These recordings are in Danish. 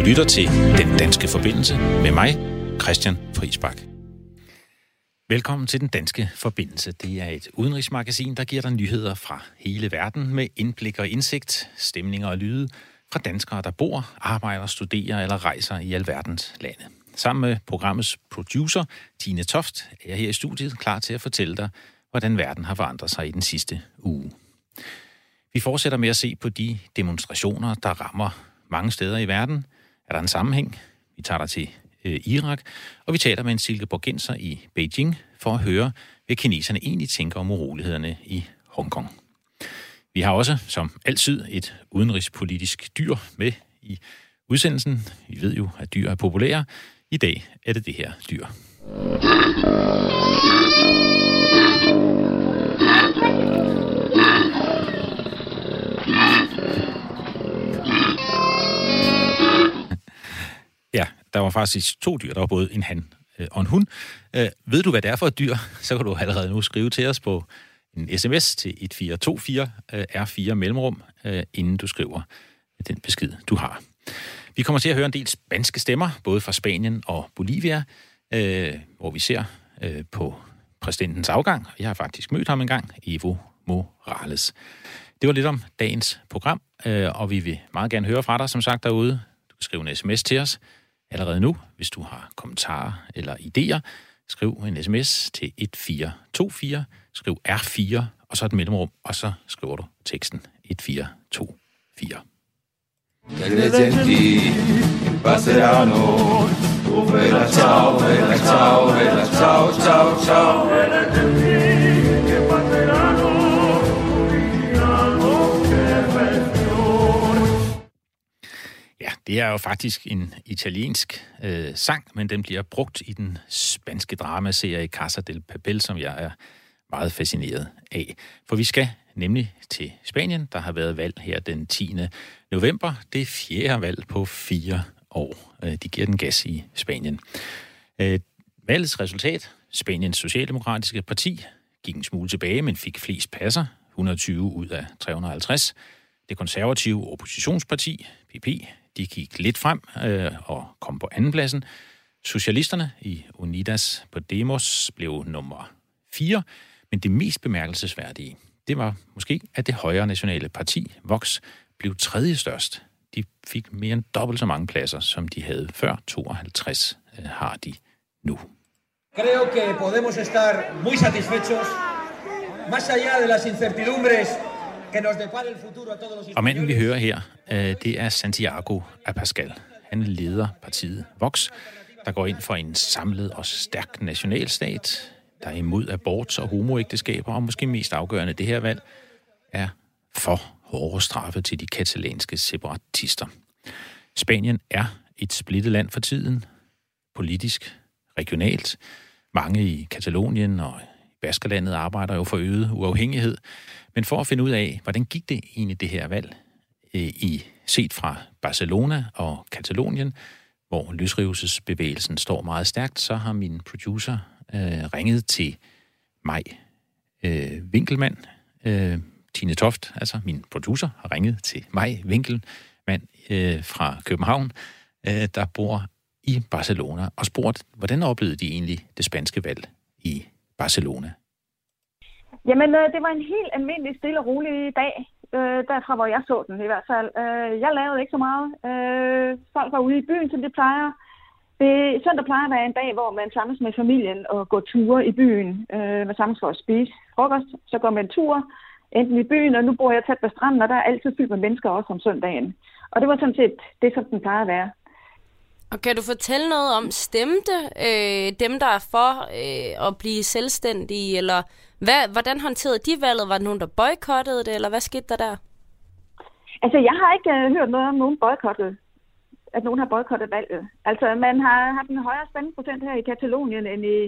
Du lytter til Den Danske Forbindelse med mig, Christian Friisbak. Velkommen til Den Danske Forbindelse. Det er et udenrigsmagasin, der giver dig nyheder fra hele verden med indblik og indsigt, stemninger og lyde fra danskere, der bor, arbejder, studerer eller rejser i alverdens lande. Sammen med programmets producer, Tine Toft, er jeg her i studiet klar til at fortælle dig, hvordan verden har forandret sig i den sidste uge. Vi fortsætter med at se på de demonstrationer, der rammer mange steder i verden. Er der en sammenhæng? Vi tager dig til øh, Irak, og vi taler med en silkeborgenser i Beijing for at høre, hvad kineserne egentlig tænker om urolighederne i Hongkong. Vi har også, som altid, et udenrigspolitisk dyr med i udsendelsen. Vi ved jo, at dyr er populære. I dag er det det her dyr. Ja, der var faktisk to dyr. Der var både en han øh, og en hund. Øh, ved du, hvad det er for et dyr, så kan du allerede nu skrive til os på en sms til 1424 øh, R4 mellemrum, øh, inden du skriver den besked, du har. Vi kommer til at høre en del spanske stemmer, både fra Spanien og Bolivia, øh, hvor vi ser øh, på præsidentens afgang. Jeg har faktisk mødt ham engang, Evo Morales. Det var lidt om dagens program, øh, og vi vil meget gerne høre fra dig, som sagt, derude. Du kan skrive en sms til os allerede nu, hvis du har kommentarer eller idéer. Skriv en sms til 1424, skriv R4, og så et mellemrum, og så skriver du teksten 1424. ciao, ciao, ciao, ciao, ciao. Det er jo faktisk en italiensk øh, sang, men den bliver brugt i den spanske dramaserie Casa del Papel, som jeg er meget fascineret af. For vi skal nemlig til Spanien. Der har været valg her den 10. november. Det er fjerde valg på fire år. Øh, de giver den gas i Spanien. Øh, valgets resultat, Spaniens Socialdemokratiske Parti, gik en smule tilbage, men fik flest passer, 120 ud af 350. Det konservative oppositionsparti, PP, de gik lidt frem øh, og kom på andenpladsen. Socialisterne i Unidas Podemos blev nummer 4, men det mest bemærkelsesværdige, det var måske, at det højre nationale parti, Vox, blev tredje størst. De fik mere end dobbelt så mange pladser, som de havde før. 52 øh, har de nu. Creo que podemos estar muy satisfechos, más allá de las incertidumbres og manden, vi hører her, øh, det er Santiago Abascal. Han leder partiet Vox, der går ind for en samlet og stærk nationalstat, der er imod abort og homoægteskaber, og måske mest afgørende det her valg, er for hårde straffe til de katalanske separatister. Spanien er et splittet land for tiden, politisk, regionalt. Mange i Katalonien og Baskerlandet arbejder jo for øget uafhængighed. Men for at finde ud af, hvordan gik det egentlig det her valg øh, i set fra Barcelona og Katalonien, hvor løsrivelsesbevægelsen står meget stærkt, så har min producer øh, ringet til mig øh, Winkelmann. Øh, Tine Toft, altså min producer, har ringet til mig Winkelmann øh, fra København, øh, der bor i Barcelona, og spurgt, hvordan oplevede de egentlig det spanske valg i Barcelona? Jamen, øh, det var en helt almindelig, stille og rolig dag, øh, derfra hvor jeg så den i hvert fald. Øh, jeg lavede ikke så meget. Øh, folk var ude i byen, som de plejer. Det, søndag plejer at være en dag, hvor man samles med familien og går ture i byen. Øh, man samles for at spise frokost, så går man en tur, enten i byen, og nu bor jeg tæt på stranden, og der er altid fyldt med mennesker også om søndagen. Og det var sådan set det, som den plejer at være. Og kan du fortælle noget om, stemte øh, dem, der er for øh, at blive selvstændige, eller hvad, hvordan håndterede de valget? Var der nogen, der boykottede det, eller hvad skete der der? Altså, jeg har ikke øh, hørt noget om nogen boykottede at nogen har boykottet valget. Altså, man har haft en højere spændingsprocent her i Katalonien end i,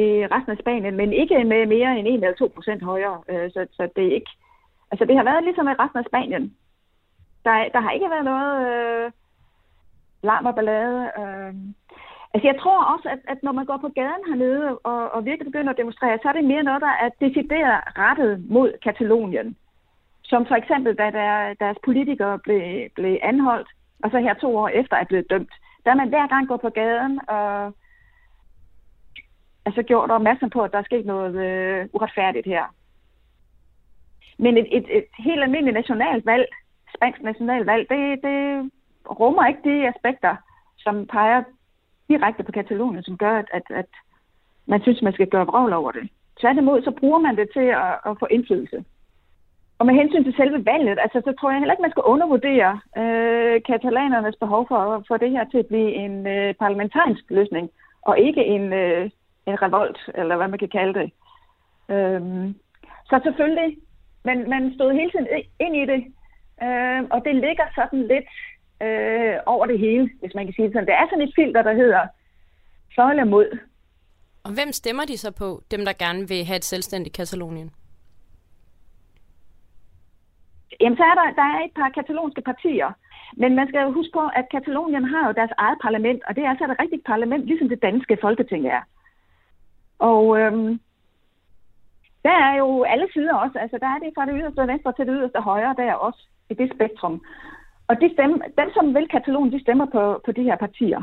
i resten af Spanien, men ikke med mere end 1 eller 2 procent højere. Øh, så, så det er ikke... Altså, det har været ligesom i resten af Spanien. Der, der har ikke været noget Øh, larm og ballade. Øh. Altså jeg tror også, at, at når man går på gaden hernede og, og virkelig begynder at demonstrere, så er det mere noget, der er decideret rettet mod Katalonien. Som for eksempel, da der, deres politikere blev, blev anholdt og så her to år efter er blevet dømt. Der man hver gang går på gaden og altså gjort opmærksom på, at der er sket noget øh, uretfærdigt her. Men et, et, et helt almindeligt nationalt valg, spansk nationalvalg, det, det rummer ikke de aspekter, som peger direkte på Katalonien, som gør, at, at, at man synes, man skal gøre vrøvl over det. Tværtimod, så bruger man det til at, at få indflydelse. Og med hensyn til selve valget, altså, så tror jeg heller ikke, man skal undervurdere øh, katalanernes behov for, at få det her til at blive en øh, parlamentarisk løsning, og ikke en, øh, en revolt, eller hvad man kan kalde det. Øhm, så selvfølgelig, man, man stod hele tiden ind i det, øh, og det ligger sådan lidt øh, over det hele, hvis man kan sige det sådan. Det er sådan et filter, der hedder for eller mod. Og hvem stemmer de så på, dem der gerne vil have et selvstændigt Katalonien? Jamen, så er der, der er et par katalonske partier. Men man skal jo huske på, at Katalonien har jo deres eget parlament, og det er altså et rigtigt parlament, ligesom det danske folketing er. Og øhm, der er jo alle sider også. Altså, der er det fra det yderste venstre til det yderste højre, der er også i det spektrum. Og de stemmer, dem, som vil Katalonien, de stemmer på, på de her partier.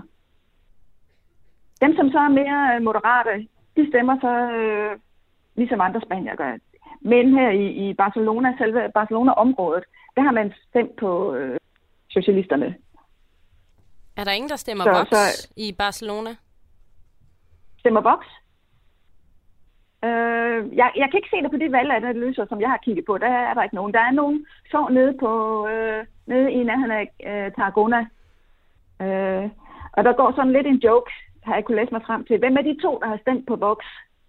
Dem, som så er mere moderate, de stemmer så øh, ligesom andre spanier gør. Men her i, i Barcelona, selve Barcelona-området, der har man stemt på øh, socialisterne. Er der ingen, der stemmer så, Vox så, i Barcelona? Stemmer Vox? Øh, jeg, jeg kan ikke se det på de valganalyser, som jeg har kigget på. Der er der ikke nogen. Der er nogen så nede, på, øh, nede i nærheden af øh, Tarragona. Øh, og der går sådan lidt en joke, har jeg kunne læse mig frem til. Hvem er de to, der har stemt på Vox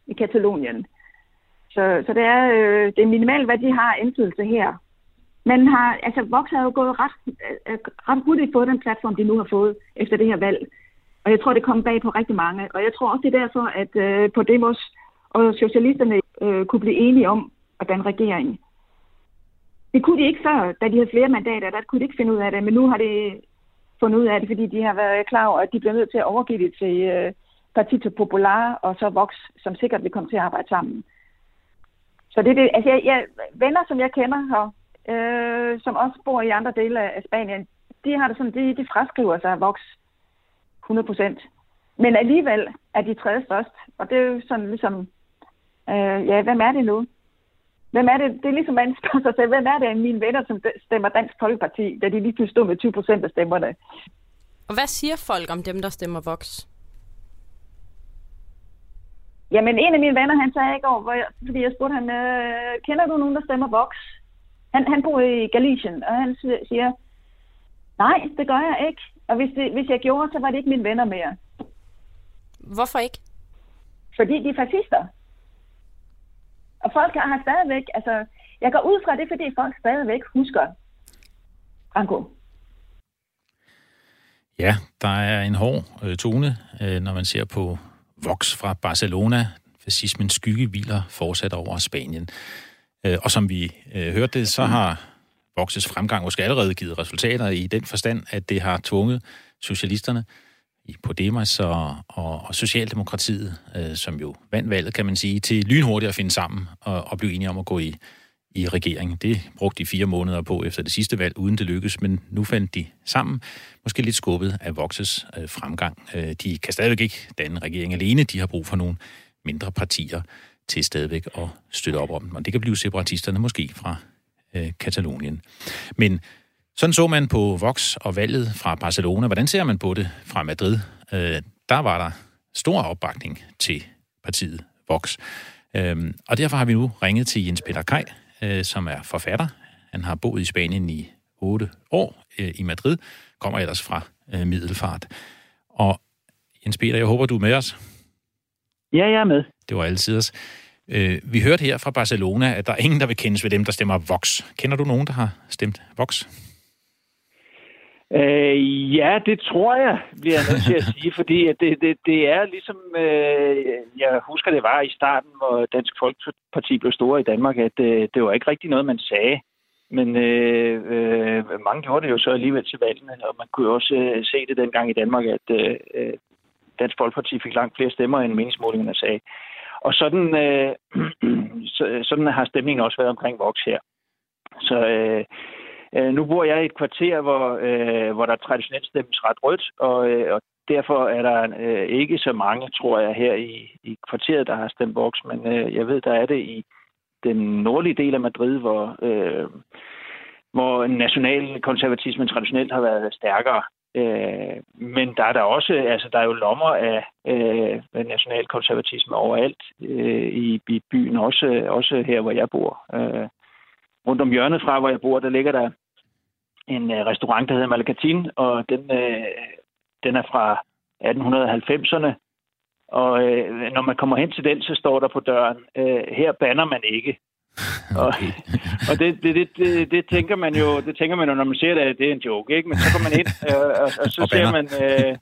i Katalonien? Så, så det, er, øh, det er minimalt, hvad de har indflydelse her. Men har, altså, Vox har jo gået ret, øh, ret hurtigt på den platform, de nu har fået efter det her valg. Og jeg tror, det kom bag på rigtig mange. Og jeg tror også, det er derfor, at øh, Podemos og socialisterne øh, kunne blive enige om at danne regering. Det kunne de ikke før, da de havde flere mandater, der kunne de ikke finde ud af det, men nu har de fundet ud af det, fordi de har været klar over, at de bliver nødt til at overgive det til øh, Partito Popular og så Vox, som sikkert vil komme til at arbejde sammen. Så det er det, altså jeg, jeg, venner, som jeg kender her, øh, som også bor i andre dele af Spanien, de har det sådan, de, de fraskriver sig af Vox 100 procent. Men alligevel er de tredje størst, og det er jo sådan ligesom Øh, ja, hvem er det nu? Hvem er det? Det er ligesom, man spørger sig selv, hvem er det af mine venner, som stemmer Dansk Folkeparti, da de lige pludselig stod med 20 procent af stemmerne? Og hvad siger folk om dem, der stemmer Vox? Jamen, en af mine venner, han sagde i går, hvor jeg, fordi jeg spurgte han, øh, kender du nogen, der stemmer Vox? Han, han bor i Galicien, og han siger, nej, det gør jeg ikke. Og hvis, det, hvis jeg gjorde, så var det ikke mine venner mere. Hvorfor ikke? Fordi de er fascister. Og folk har stadigvæk, altså, jeg går ud fra det, fordi folk stadigvæk husker Franco. Ja, der er en hård øh, tone, øh, når man ser på Vox fra Barcelona. Fascismens skygge hviler fortsat over Spanien. Øh, og som vi øh, hørte det, så har Voxes fremgang måske allerede givet resultater i den forstand, at det har tvunget socialisterne i Podemos og, og, og Socialdemokratiet, øh, som jo vandt valget, kan man sige, til lynhurtigt at finde sammen og, og blive enige om at gå i, i regering. Det brugte de fire måneder på efter det sidste valg, uden det lykkedes, men nu fandt de sammen, måske lidt skubbet af Voxes øh, fremgang. Øh, de kan stadigvæk ikke danne regering alene, de har brug for nogle mindre partier til stadigvæk at støtte op om dem, og det kan blive separatisterne måske fra øh, Katalonien. Men sådan så man på Vox og valget fra Barcelona. Hvordan ser man på det fra Madrid? Øh, der var der stor opbakning til partiet Vox. Øh, og derfor har vi nu ringet til Jens Peter Kaj, øh, som er forfatter. Han har boet i Spanien i otte år øh, i Madrid, kommer ellers fra øh, Middelfart. Og Jens Peter, jeg håber, du er med os. Ja, jeg er med. Det var alle siders. Øh, vi hørte her fra Barcelona, at der er ingen, der vil kendes ved dem, der stemmer Vox. Kender du nogen, der har stemt Vox? Øh, ja, det tror jeg, bliver jeg nødt til at sige, fordi at det, det, det er ligesom, øh, jeg husker det var i starten, hvor Dansk Folkeparti blev store i Danmark, at øh, det var ikke rigtig noget, man sagde. Men øh, øh, mange gjorde det jo så alligevel til valgene, og man kunne jo også øh, se det dengang i Danmark, at øh, øh Dansk Folkeparti fik langt flere stemmer, end meningsmålingerne sagde. Og sådan, øh, sådan har stemningen også været omkring Vox her. Så øh, Øh, nu bor jeg i et kvarter, hvor, øh, hvor der traditionelt stemmes ret rødt, og, øh, og derfor er der øh, ikke så mange, tror jeg, her i, i kvarteret, der har stemt Vox, men øh, jeg ved, der er det i den nordlige del af Madrid, hvor, øh, hvor nationalkonservatismen traditionelt har været stærkere. Øh, men der er der også, altså der er jo lommer af øh, nationalkonservatisme overalt øh, i, i byen, også, også her, hvor jeg bor. Øh, rundt om hjørnet fra, hvor jeg bor, der ligger der en øh, restaurant, der hedder Malacatin, og den, øh, den er fra 1890'erne. Og øh, når man kommer hen til den, så står der på døren, øh, her banner man ikke. Okay. Og, og det, det, det, det, det, tænker man jo, det tænker man jo, når man ser det, det er en joke, ikke? Men så kommer man ind, øh, og, og så og ser man... Øh,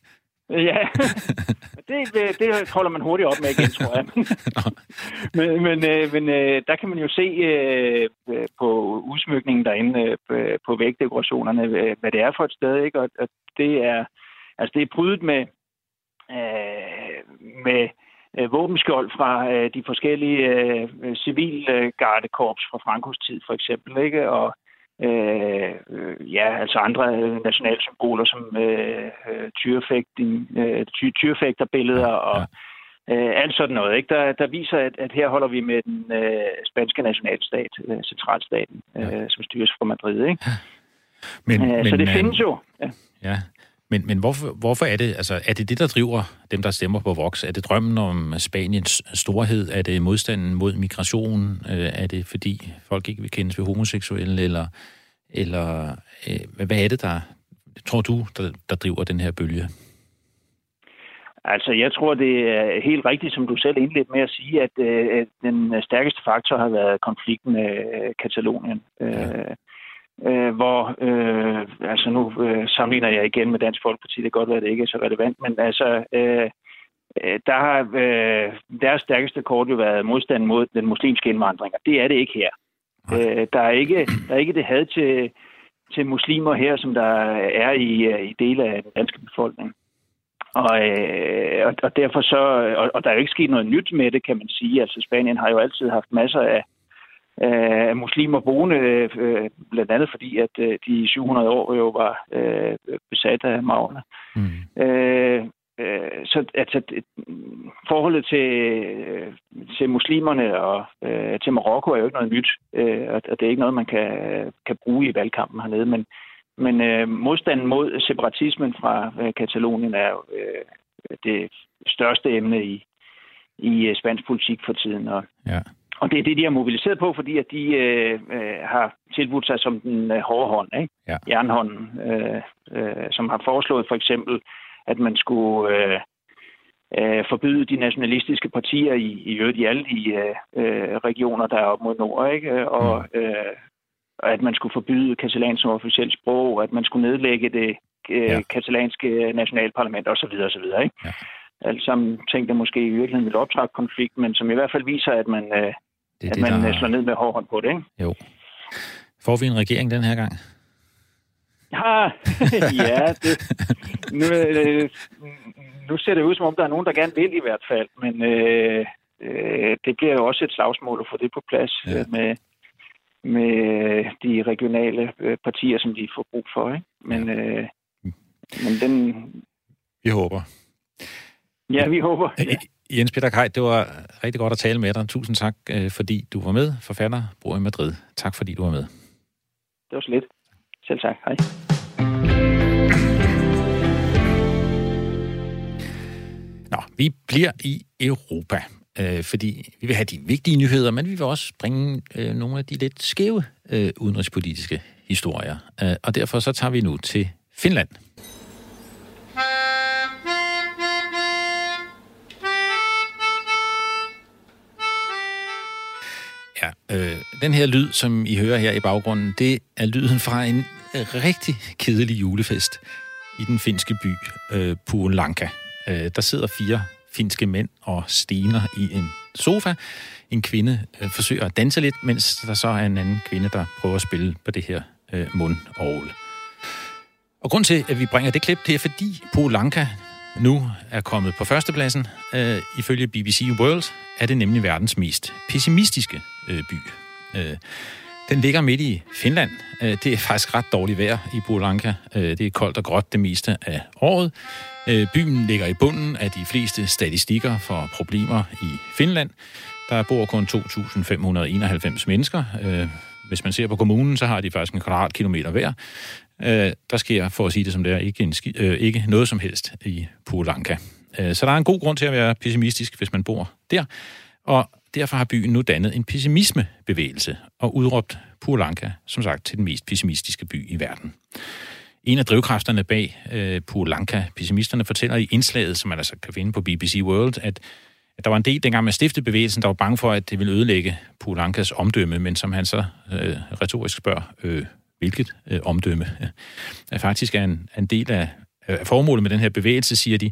ja, det, det holder man hurtigt op med igen, tror jeg. men men, øh, men øh, der kan man jo se øh, på udsmykningen derinde, på vægdekorationerne, hvad det er for et sted, ikke? Og, det er, altså det er prydet med, med våbenskjold fra de forskellige civilgardekorps fra Frankos tid, for eksempel, ikke? Og øh, ja, altså andre nationale symboler som øh, tyrefægting, øh, ty, tyrefægterbilleder og øh, alt sådan noget, ikke? Der, der viser, at, at her holder vi med den øh, spanske nationalstat, øh, centralstaten, øh, som styres fra Madrid, ikke? Men, øh, men, så det findes jo. Ja. ja. Men, men hvorfor, hvorfor er det, altså, er det det, der driver dem, der stemmer på Vox? Er det drømmen om Spaniens storhed? Er det modstanden mod migration? Øh, er det fordi folk ikke vil kendes ved homoseksuelle? Eller, eller øh, hvad er det, der, tror du, der, der driver den her bølge? Altså, jeg tror, det er helt rigtigt, som du selv indledte med at sige, at, øh, den stærkeste faktor har været konflikten med Katalonien. Ja øh, hvor, øh, altså nu øh, sammenligner jeg igen med Dansk Folkeparti, det kan godt være, at det ikke er så relevant, men altså, øh, øh, der har øh, deres stærkeste kort jo været modstand mod den muslimske indvandring, og det er det ikke her. Øh, der, er ikke, der er ikke det had til, til muslimer her, som der er i, øh, i dele af den danske befolkning. Og, øh, og derfor så, og, og der er jo ikke sket noget nyt med det, kan man sige. Altså Spanien har jo altid haft masser af øh, muslimer boende, øh, blandt andet fordi, at øh, de 700 år jo var øh, besat af magne. Mm. Øh, øh, så altså, forholdet til, til muslimerne og øh, til Marokko er jo ikke noget nyt, øh, og det er ikke noget, man kan, kan bruge i valgkampen hernede, men, men øh, modstanden mod separatismen fra øh, Katalonien er jo øh, det største emne i, i spansk politik for tiden, og ja. Og det er det, de har mobiliseret på, fordi at de øh, øh, har tilbudt sig som den øh, hårde hånd, ikke? Ja. jernhånden, øh, øh, som har foreslået for eksempel, at man skulle øh, øh, forbyde de nationalistiske partier i, i øvrigt i alle de øh, regioner, der er op mod nord, ikke? og mm. øh, at man skulle forbyde katalansk som officielt sprog, at man skulle nedlægge det øh, ja. katalanske nationalparlament osv. osv. Ikke? Ja. Alt sammen ting, der måske i virkeligheden vil optrappe konflikt, men som i hvert fald viser, at man øh, det er at det, man der... slår ned med hård hånd på det, ikke? Jo. Får vi en regering den her gang? Ja, ja det, nu, øh, nu ser det ud, som om der er nogen, der gerne vil i hvert fald, men øh, øh, det bliver jo også et slagsmål at få det på plads ja. øh, med, med de regionale øh, partier, som de får brug for. Ikke? Men, ja. øh, men den... Vi håber. Ja, vi håber. Ja. Jens Peter Kaj, det var rigtig godt at tale med dig. Tusind tak, øh, fordi du var med. Forfatter, bor i Madrid. Tak, fordi du var med. Det var så lidt. Selv tak. Hej. Nå, vi bliver i Europa, øh, fordi vi vil have de vigtige nyheder, men vi vil også bringe øh, nogle af de lidt skæve øh, udenrigspolitiske historier. Øh, og derfor så tager vi nu til Finland. Ja, øh, den her lyd, som I hører her i baggrunden, det er lyden fra en øh, rigtig kedelig julefest i den finske by øh, Puolanka. Øh, der sidder fire finske mænd og stener i en sofa. En kvinde øh, forsøger at danse lidt, mens der så er en anden kvinde, der prøver at spille på det her øh, mundorgel. Og grund til, at vi bringer det klip, det er fordi Polanka nu er kommet på førstepladsen. Øh, ifølge BBC World er det nemlig verdens mest pessimistiske øh, by. Øh, Den ligger midt i Finland. Øh, det er faktisk ret dårligt vejr i Burlanka. Øh, det er koldt og gråt det meste af året. Øh, byen ligger i bunden af de fleste statistikker for problemer i Finland. Der bor kun 2.591 mennesker. Øh, hvis man ser på kommunen, så har de faktisk en kvadratkilometer hver. Øh, der sker, for at sige det som det er, ikke, en ski, øh, ikke noget som helst i Puolanka. Så der er en god grund til at være pessimistisk, hvis man bor der. Og derfor har byen nu dannet en pessimismebevægelse og udråbt Pulanka, som sagt, til den mest pessimistiske by i verden. En af drivkræfterne bag øh, Pulanka, pessimisterne, fortæller i indslaget, som man altså kan finde på BBC World, at, at der var en del, dengang man stiftede bevægelsen, der var bange for, at det ville ødelægge Pulankas omdømme, men som han så øh, retorisk spørger, øh, hvilket øh, omdømme, er faktisk er en, en del af, af formålet med den her bevægelse, siger de,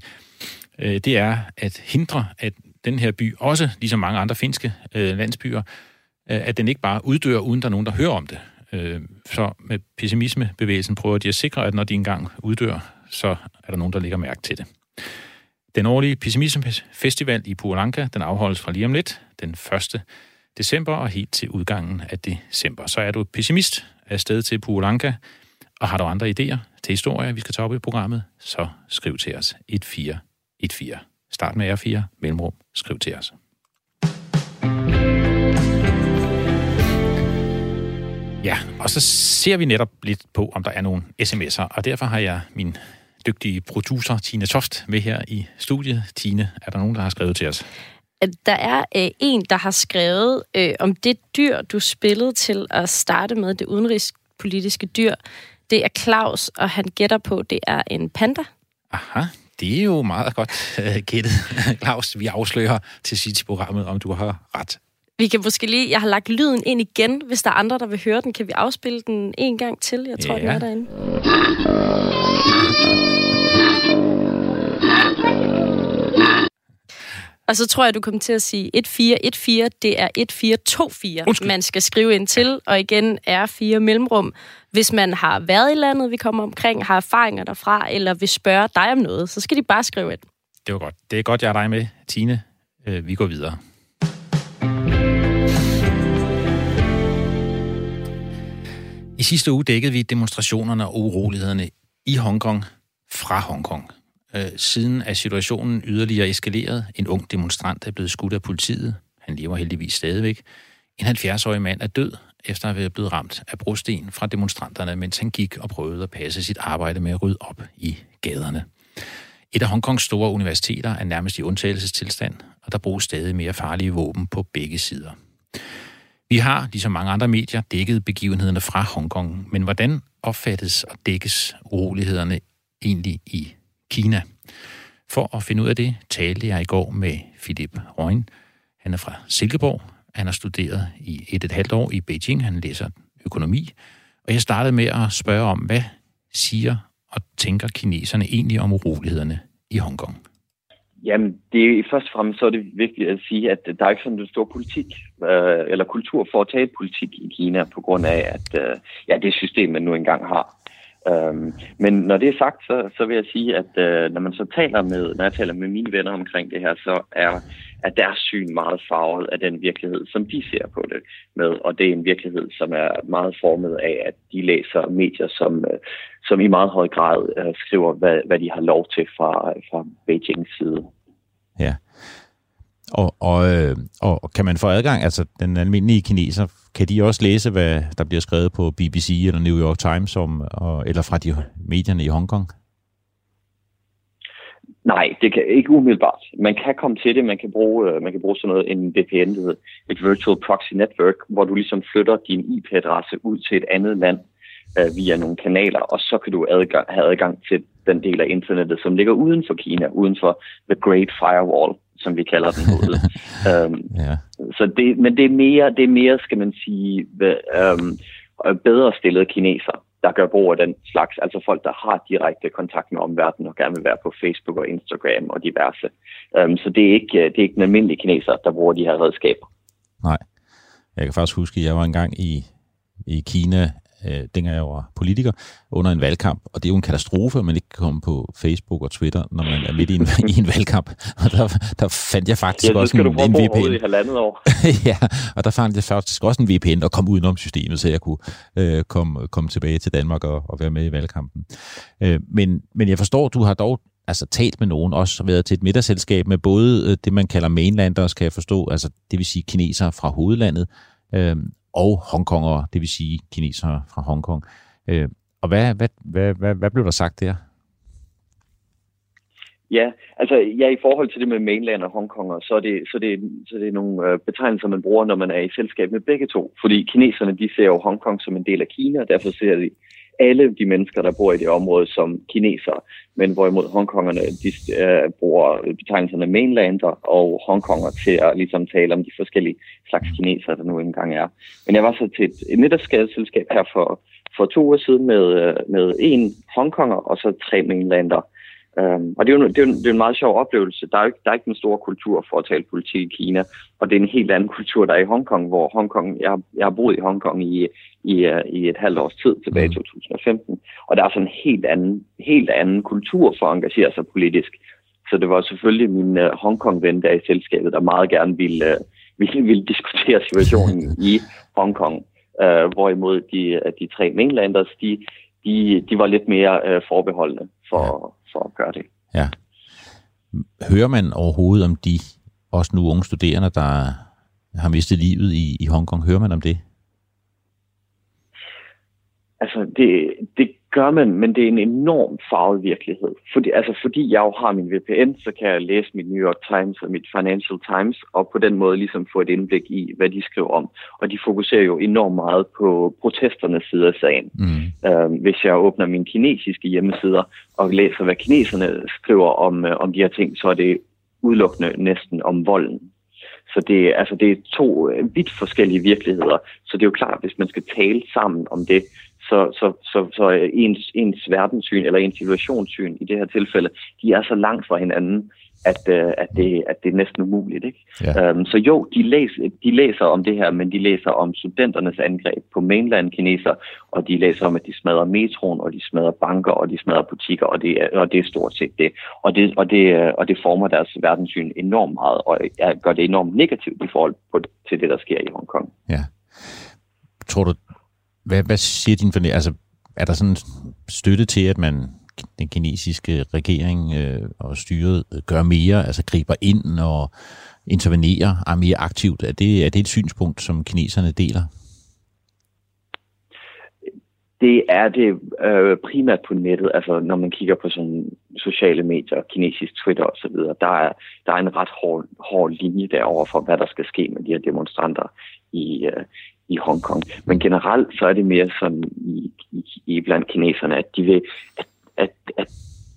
øh, det er at hindre, at den her by, også ligesom mange andre finske øh, landsbyer, øh, at den ikke bare uddør, uden der er nogen, der hører om det. Øh, så med pessimismebevægelsen prøver de at sikre, at når de engang uddør, så er der nogen, der lægger mærke til det. Den årlige pessimismefestival i Puolanka, den afholdes fra lige om lidt, den 1. december og helt til udgangen af december. Så er du pessimist af sted til Puolanka, og har du andre idéer til historier, vi skal tage op i programmet, så skriv til os 1414. Start med R4, mellemrum, skriv til os. Ja, og så ser vi netop lidt på, om der er nogle sms'er, og derfor har jeg min dygtige producer, Tine Toft, med her i studiet. Tine, er der nogen, der har skrevet til os? Der er øh, en, der har skrevet øh, om det dyr, du spillede til at starte med, det udenrigspolitiske dyr. Det er Claus, og han gætter på, det er en panda. Aha, det er jo meget godt uh, gættet, Claus. Vi afslører til sidst programmet, om du har ret. Vi kan måske lige... Jeg har lagt lyden ind igen. Hvis der er andre, der vil høre den, kan vi afspille den en gang til. Jeg tror, ja. den er derinde. Og så tror jeg, du kommer til at sige 1414. Det er 1424, Undskyld. man skal skrive ind til. Og igen er fire mellemrum. Hvis man har været i landet, vi kommer omkring, har erfaringer derfra, eller vil spørge dig om noget, så skal de bare skrive ind. Det var godt. Det er godt, jeg er dig med, Tine. Øh, vi går videre. I sidste uge dækkede vi demonstrationerne og urolighederne i Hongkong fra Hongkong. Øh, siden er situationen yderligere eskaleret. En ung demonstrant er blevet skudt af politiet. Han lever heldigvis stadigvæk. En 70-årig mand er død efter at være blevet ramt af brosten fra demonstranterne, mens han gik og prøvede at passe sit arbejde med at rydde op i gaderne. Et af Hongkongs store universiteter er nærmest i undtagelsestilstand, og der bruges stadig mere farlige våben på begge sider. Vi har, ligesom mange andre medier, dækket begivenhederne fra Hongkong, men hvordan opfattes og dækkes urolighederne egentlig i Kina? For at finde ud af det, talte jeg i går med Philip Røgn. Han er fra Silkeborg, han har studeret i et et halvt år i Beijing. Han læser økonomi. Og jeg startede med at spørge om, hvad siger og tænker kineserne egentlig om urolighederne i Hongkong? Jamen, det er først og fremmest så er det vigtigt at sige, at der er ikke sådan en stor politik øh, eller kultur for at tage politik i Kina på grund af, at øh, ja, det system, man nu engang har. Øhm, men når det er sagt, så, så vil jeg sige, at øh, når man så taler med, når jeg taler med mine venner omkring det her, så er, er deres syn meget farvet af den virkelighed, som de ser på det med. Og det er en virkelighed, som er meget formet af, at de læser medier, som, øh, som i meget høj grad øh, skriver, hvad, hvad de har lov til fra, fra Beijings side. Ja. Og, og, øh, og kan man få adgang, altså den almindelige kineser, kan de også læse, hvad der bliver skrevet på BBC eller New York Times, om, og, eller fra de medierne i Hongkong? Nej, det kan ikke umiddelbart. Man kan komme til det, man kan bruge, øh, man kan bruge sådan noget, en VPN, det hedder et Virtual Proxy Network, hvor du ligesom flytter din IP-adresse ud til et andet land øh, via nogle kanaler, og så kan du adgang, have adgang til den del af internettet, som ligger uden for Kina, uden for The Great Firewall som vi kalder den herude. øhm, ja. så det, men det er, mere, det er mere, skal man sige, øhm, bedre stillede kineser, der gør brug af den slags, altså folk, der har direkte kontakt med omverdenen og gerne vil være på Facebook og Instagram og diverse. Øhm, så det er, ikke, det er ikke den almindelige kineser, der bruger de her redskaber. Nej. Jeg kan faktisk huske, at jeg var engang i, i Kina øh, dengang jeg var politiker, under en valgkamp. Og det er jo en katastrofe, at man ikke kan komme på Facebook og Twitter, når man er midt i en, i en valgkamp. Og der, der fandt jeg faktisk ja, også en, en VPN. i halvandet år. ja, og der fandt jeg faktisk også en VPN, der kom udenom systemet, så jeg kunne øh, komme, komme tilbage til Danmark og, og være med i valgkampen. Øh, men, men jeg forstår, du har dog altså talt med nogen, også været til et middagsselskab med både øh, det, man kalder mainlanders, kan jeg forstå, altså det vil sige kinesere fra hovedlandet, øh, og hongkongere, det vil sige kinesere fra Hongkong. Øh, og hvad, hvad, hvad, hvad, hvad blev der sagt der? Ja, altså ja, i forhold til det med mainland og Hongkong, så er det, så er det, så er det nogle øh, betegnelser, man bruger, når man er i selskab med begge to. Fordi kineserne, de ser jo Hongkong som en del af Kina, og derfor ser de alle de mennesker, der bor i det område som kinesere. Men hvorimod hongkongerne, de øh, bruger betegnelserne mainlander og hongkonger til at ligesom tale om de forskellige slags kinesere, der nu engang er. Men jeg var så til et, et middagsskadeselskab her for, for to uger siden med, øh, med en hongkonger og så tre mainlander. Um, og det er, jo, det, er jo, det er en meget sjov oplevelse. Der er, jo ikke, der er ikke en stor kultur for at tale politik i Kina, og det er en helt anden kultur, der er i Hongkong, hvor Hongkong, jeg, jeg har boet i Hongkong i, i, uh, i et halvt års tid tilbage i 2015, mm. og der er sådan en helt anden, helt anden kultur for at engagere sig politisk. Så det var selvfølgelig min uh, Hongkong-ven der i selskabet, der meget gerne ville, uh, ville, ville diskutere situationen i Hongkong, uh, hvorimod de, de tre mainlanders, de, de, de var lidt mere uh, forbeholdende for, for at gøre det. Ja. Hører man overhovedet om de, også nu unge studerende, der har mistet livet i, i Hongkong, hører man om det? Altså, det, det gør man, men det er en enorm farvet virkelighed. Fordi, altså, fordi jeg jo har min VPN, så kan jeg læse mit New York Times og mit Financial Times, og på den måde ligesom få et indblik i, hvad de skriver om. Og de fokuserer jo enormt meget på protesternes side af sagen. Mm. Uh, hvis jeg åbner mine kinesiske hjemmesider og læser, hvad kineserne skriver om, uh, om de her ting, så er det udelukkende næsten om volden. Så det, altså, det er to øh, vidt forskellige virkeligheder. Så det er jo klart, at hvis man skal tale sammen om det, så, så, så, så ens, ens verdenssyn eller ens situationssyn i det her tilfælde, de er så langt fra hinanden, at, uh, at, det, at det er næsten umuligt. Ikke? Ja. Um, så jo, de læser, de læser om det her, men de læser om studenternes angreb på mainland kineser, og de læser om, at de smadrer metroen, og de smadrer banker, og de smadrer butikker, og det og det er stort set det. Og det, og, det, og det former deres verdenssyn enormt meget, og gør det enormt negativt i forhold på, til det, der sker i Hongkong. Ja. Tror du, hvad, hvad siger din fornemmelse? Altså, er der sådan støtte til, at man den kinesiske regering øh, og styret øh, gør mere, altså griber ind og intervenerer er mere aktivt? Er det, er det et synspunkt, som kineserne deler? Det er det øh, primært på nettet, altså når man kigger på sådan sociale medier, kinesisk Twitter osv., der er, der er en ret hård, hård linje derover for, hvad der skal ske med de her demonstranter i, øh, i Hongkong. Men generelt så er det mere sådan i, i, i blandt kineserne, at de vil, at, at, at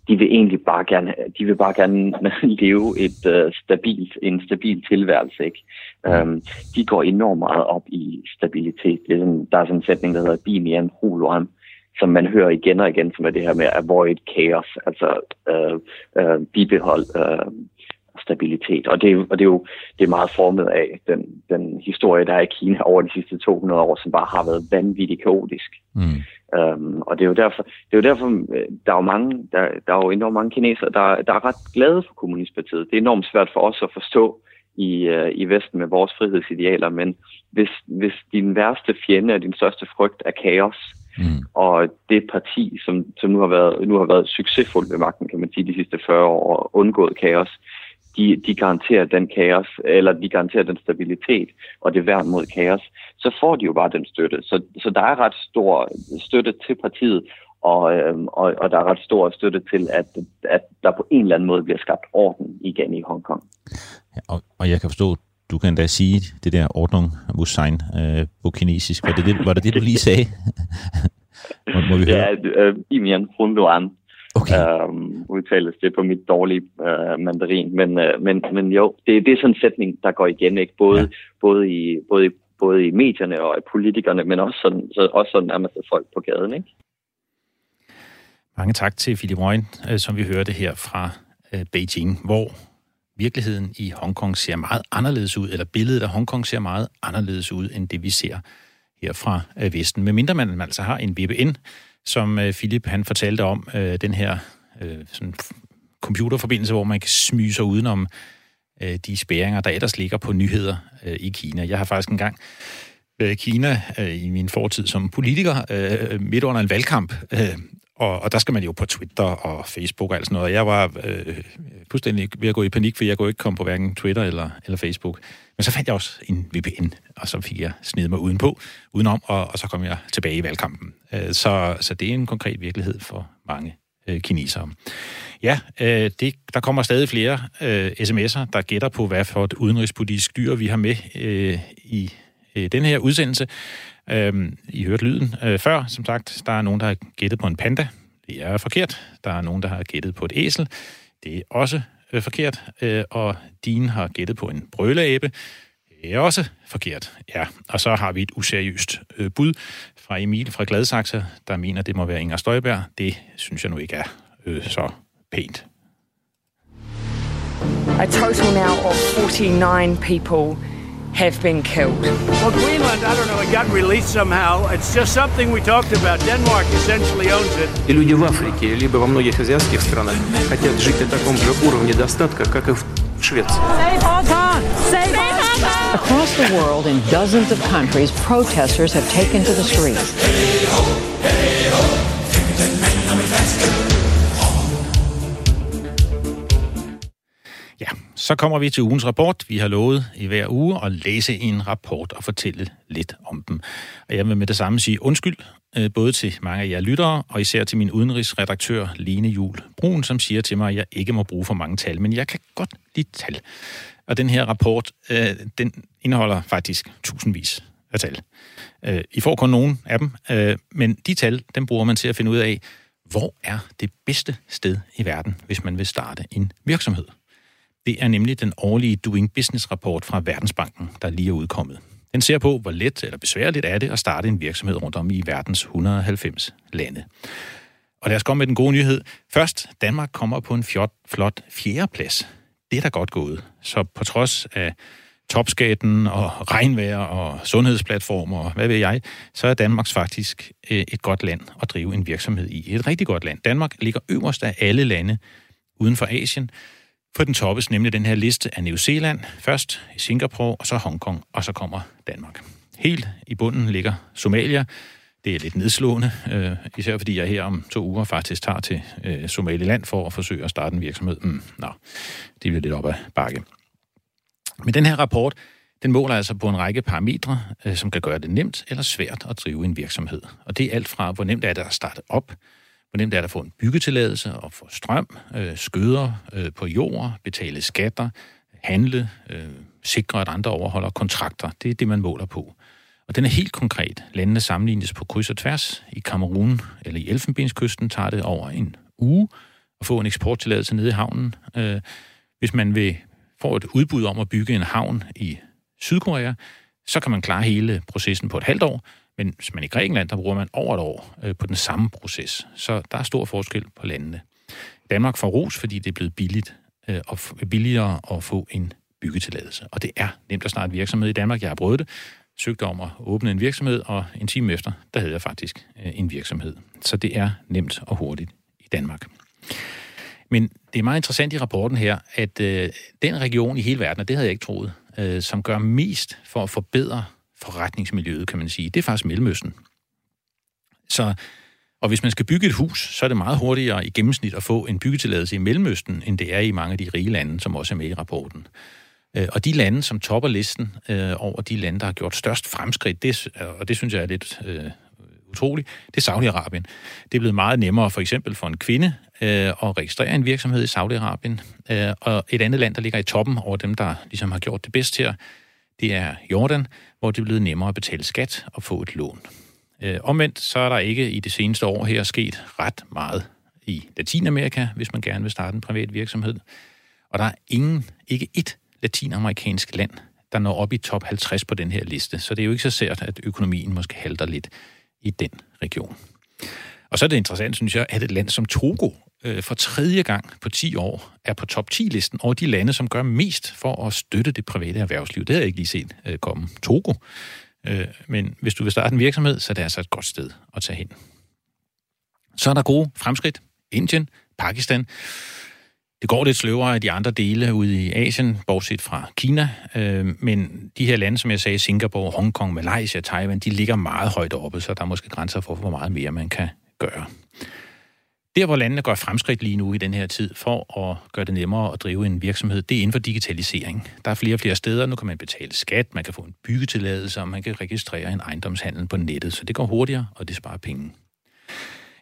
de vil egentlig bare gerne, de vil bare gerne leve et uh, stabilt, en stabil tilværelse. Ikke? Um, de går enormt meget op i stabilitet. Det er sådan, der er sådan en sætning, der hedder Bimian Huluan, som man hører igen og igen, som er det her med avoid chaos, altså uh, uh, bibehold uh, stabilitet. Og det, og det er jo det er meget formet af den, den historie, der er i Kina over de sidste 200 år, som bare har været vanvittigt kaotisk. Mm. Um, og det er jo derfor, det er jo derfor øh, der er jo mange, der, der er jo enormt mange kinesere, der, der er ret glade for kommunistpartiet. Det er enormt svært for os at forstå i, uh, i Vesten med vores frihedsidealer, men hvis, hvis din værste fjende og din største frygt er kaos, Mm. Og det parti, som, som nu, har været, nu har været succesfuldt ved magten, kan man sige, de sidste 40 år, og undgået kaos, de, de garanterer den kaos, eller de garanterer den stabilitet og det værn mod kaos, så får de jo bare den støtte. Så, så der er ret stor støtte til partiet, og, øhm, og, og der er ret stor støtte til, at, at der på en eller anden måde bliver skabt orden igen i Hongkong. Ja, og, og jeg kan forstå, du kan da sige det der ordnung muss sein øh, på kinesisk. Var det det, var det, det du lige sagde? må, må vi høre? Ja, øh, Imian Hunduan okay. øhm, udtales det på mit dårlige øh, mandarin. Men, øh, men, men jo, det, det er sådan en sætning, der går igen, ikke? Både, ja. både, i, både, i, både i medierne og i politikerne, men også sådan, så, også sådan nærmest folk på gaden, ikke? Mange tak til Philip Røgn, øh, som vi hørte her fra øh, Beijing, hvor virkeligheden i Hongkong ser meget anderledes ud, eller billedet af Hongkong ser meget anderledes ud, end det vi ser her fra øh, Vesten. Medmindre man altså har en VPN, som øh, Philip han fortalte om, øh, den her øh, sådan computerforbindelse, hvor man kan smyge sig udenom øh, de spæringer, der ellers ligger på nyheder øh, i Kina. Jeg har faktisk engang øh, Kina øh, i min fortid som politiker øh, midt under en valgkamp, øh, og, og der skal man jo på Twitter og Facebook og alt sådan noget. Jeg var øh, fuldstændig ved at gå i panik, for jeg kunne ikke komme på hverken Twitter eller, eller Facebook. Men så fandt jeg også en VPN, og så fik jeg snedet mig udenpå, udenom, og, og så kom jeg tilbage i valgkampen. Øh, så, så det er en konkret virkelighed for mange øh, kinesere. Ja, øh, det, der kommer stadig flere øh, sms'er, der gætter på, hvad for et udenrigspolitisk dyr vi har med øh, i øh, den her udsendelse. Øh, I hørte lyden øh, før, som sagt. Der er nogen, der har gættet på en panda. Det er forkert. Der er nogen, der har gættet på et æsel. Det er også øh, forkert. Øh, og din har gættet på en brøleæbe. Det er også forkert. Ja, og så har vi et useriøst øh, bud fra Emil fra Gladsaxe, der mener, det må være Inger Støjberg. Det synes jeg nu ikke er øh, så pænt. A total now of 49 people have been killed. Well, Greenland, I don't know, it got released somehow. It's just something we talked about. Denmark essentially owns it. И люди в Африке, либо во многих азиатских странах хотят жить на таком же уровне достатка, как и в Швеции. Save Hong Kong! Save Hong Kong! Across the world, in dozens of countries, protesters have taken to the streets. Ja, Så kommer vi til ugens rapport. Vi har lovet i hver uge at læse en rapport og fortælle lidt om den. Og jeg vil med det samme sige undskyld, øh, både til mange af jer lyttere, og især til min udenrigsredaktør Line Jul Brun, som siger til mig, at jeg ikke må bruge for mange tal, men jeg kan godt lide tal. Og den her rapport, øh, den indeholder faktisk tusindvis af tal. Øh, I får kun nogle af dem, øh, men de tal, dem bruger man til at finde ud af, hvor er det bedste sted i verden, hvis man vil starte en virksomhed. Det er nemlig den årlige Doing Business-rapport fra Verdensbanken, der lige er udkommet. Den ser på, hvor let eller besværligt er det at starte en virksomhed rundt om i verdens 190 lande. Og lad os komme med den gode nyhed. Først, Danmark kommer på en fjot, flot fjerdeplads. Det er da godt gået. Så på trods af topskatten og regnvejr og sundhedsplatformer og hvad ved jeg, så er Danmarks faktisk øh, et godt land at drive en virksomhed i. Et rigtig godt land. Danmark ligger øverst af alle lande uden for Asien, på den toppes nemlig den her liste af New Zealand, først i Singapore, og så Hongkong, og så kommer Danmark. Helt i bunden ligger Somalia. Det er lidt nedslående, øh, især fordi jeg her om to uger faktisk tager til øh, Somaliland for at forsøge at starte en virksomhed. Mm, nå, det bliver lidt op ad bakke. Men den her rapport, den måler altså på en række parametre, øh, som kan gøre det nemt eller svært at drive en virksomhed. Og det er alt fra, hvor nemt er det at starte op, hvor nemt er det at få en byggetilladelse og få strøm, øh, skøder øh, på jord, betale skatter, handle, øh, sikre, at andre overholder kontrakter. Det er det, man måler på. Og den er helt konkret. Landene sammenlignes på kryds og tværs. I Kamerun eller i Elfenbenskysten tager det over en uge at få en eksporttilladelse nede i havnen. Øh, hvis man vil få et udbud om at bygge en havn i Sydkorea, så kan man klare hele processen på et halvt år. Men hvis man i Grækenland, der bruger man over et år øh, på den samme proces. Så der er stor forskel på landene. Danmark får ros, fordi det er blevet billigt øh, og billigere at få en byggetilladelse. Og det er nemt at starte virksomhed i Danmark. Jeg har prøvet det, søgte om at åbne en virksomhed, og en time efter, der havde jeg faktisk øh, en virksomhed. Så det er nemt og hurtigt i Danmark. Men det er meget interessant i rapporten her, at øh, den region i hele verden, og det havde jeg ikke troet, øh, som gør mest for at forbedre forretningsmiljøet, kan man sige, det er faktisk Mellemøsten. Så, og hvis man skal bygge et hus, så er det meget hurtigere i gennemsnit at få en byggetilladelse i Mellemøsten, end det er i mange af de rige lande, som også er med i rapporten. Øh, og de lande, som topper listen øh, over de lande, der har gjort størst fremskridt, det, og det synes jeg er lidt øh, utroligt, det er Saudi-Arabien. Det er blevet meget nemmere for eksempel for en kvinde øh, at registrere en virksomhed i Saudi-Arabien. Øh, og et andet land, der ligger i toppen over dem, der ligesom har gjort det bedst her, det er Jordan, hvor det er blevet nemmere at betale skat og få et lån. Øh, omvendt så er der ikke i det seneste år her sket ret meget i Latinamerika, hvis man gerne vil starte en privat virksomhed. Og der er ingen, ikke et latinamerikansk land, der når op i top 50 på den her liste. Så det er jo ikke så sært, at økonomien måske halter lidt i den region. Og så er det interessant, synes jeg, at et land som Togo øh, for tredje gang på 10 år er på top 10-listen over de lande, som gør mest for at støtte det private erhvervsliv. Det har jeg ikke lige set øh, komme. Togo. Øh, men hvis du vil starte en virksomhed, så er det altså et godt sted at tage hen. Så er der gode fremskridt. Indien, Pakistan. Det går lidt sløvere af de andre dele ude i Asien, bortset fra Kina. Øh, men de her lande, som jeg sagde, Singapore, Hongkong, Malaysia, Taiwan, de ligger meget højt oppe, så der er måske grænser for, hvor meget mere man kan gøre. Der, hvor landene gør fremskridt lige nu i den her tid for at gøre det nemmere at drive en virksomhed, det er inden for digitalisering. Der er flere og flere steder. Nu kan man betale skat, man kan få en byggetilladelse, og man kan registrere en ejendomshandel på nettet. Så det går hurtigere, og det sparer penge.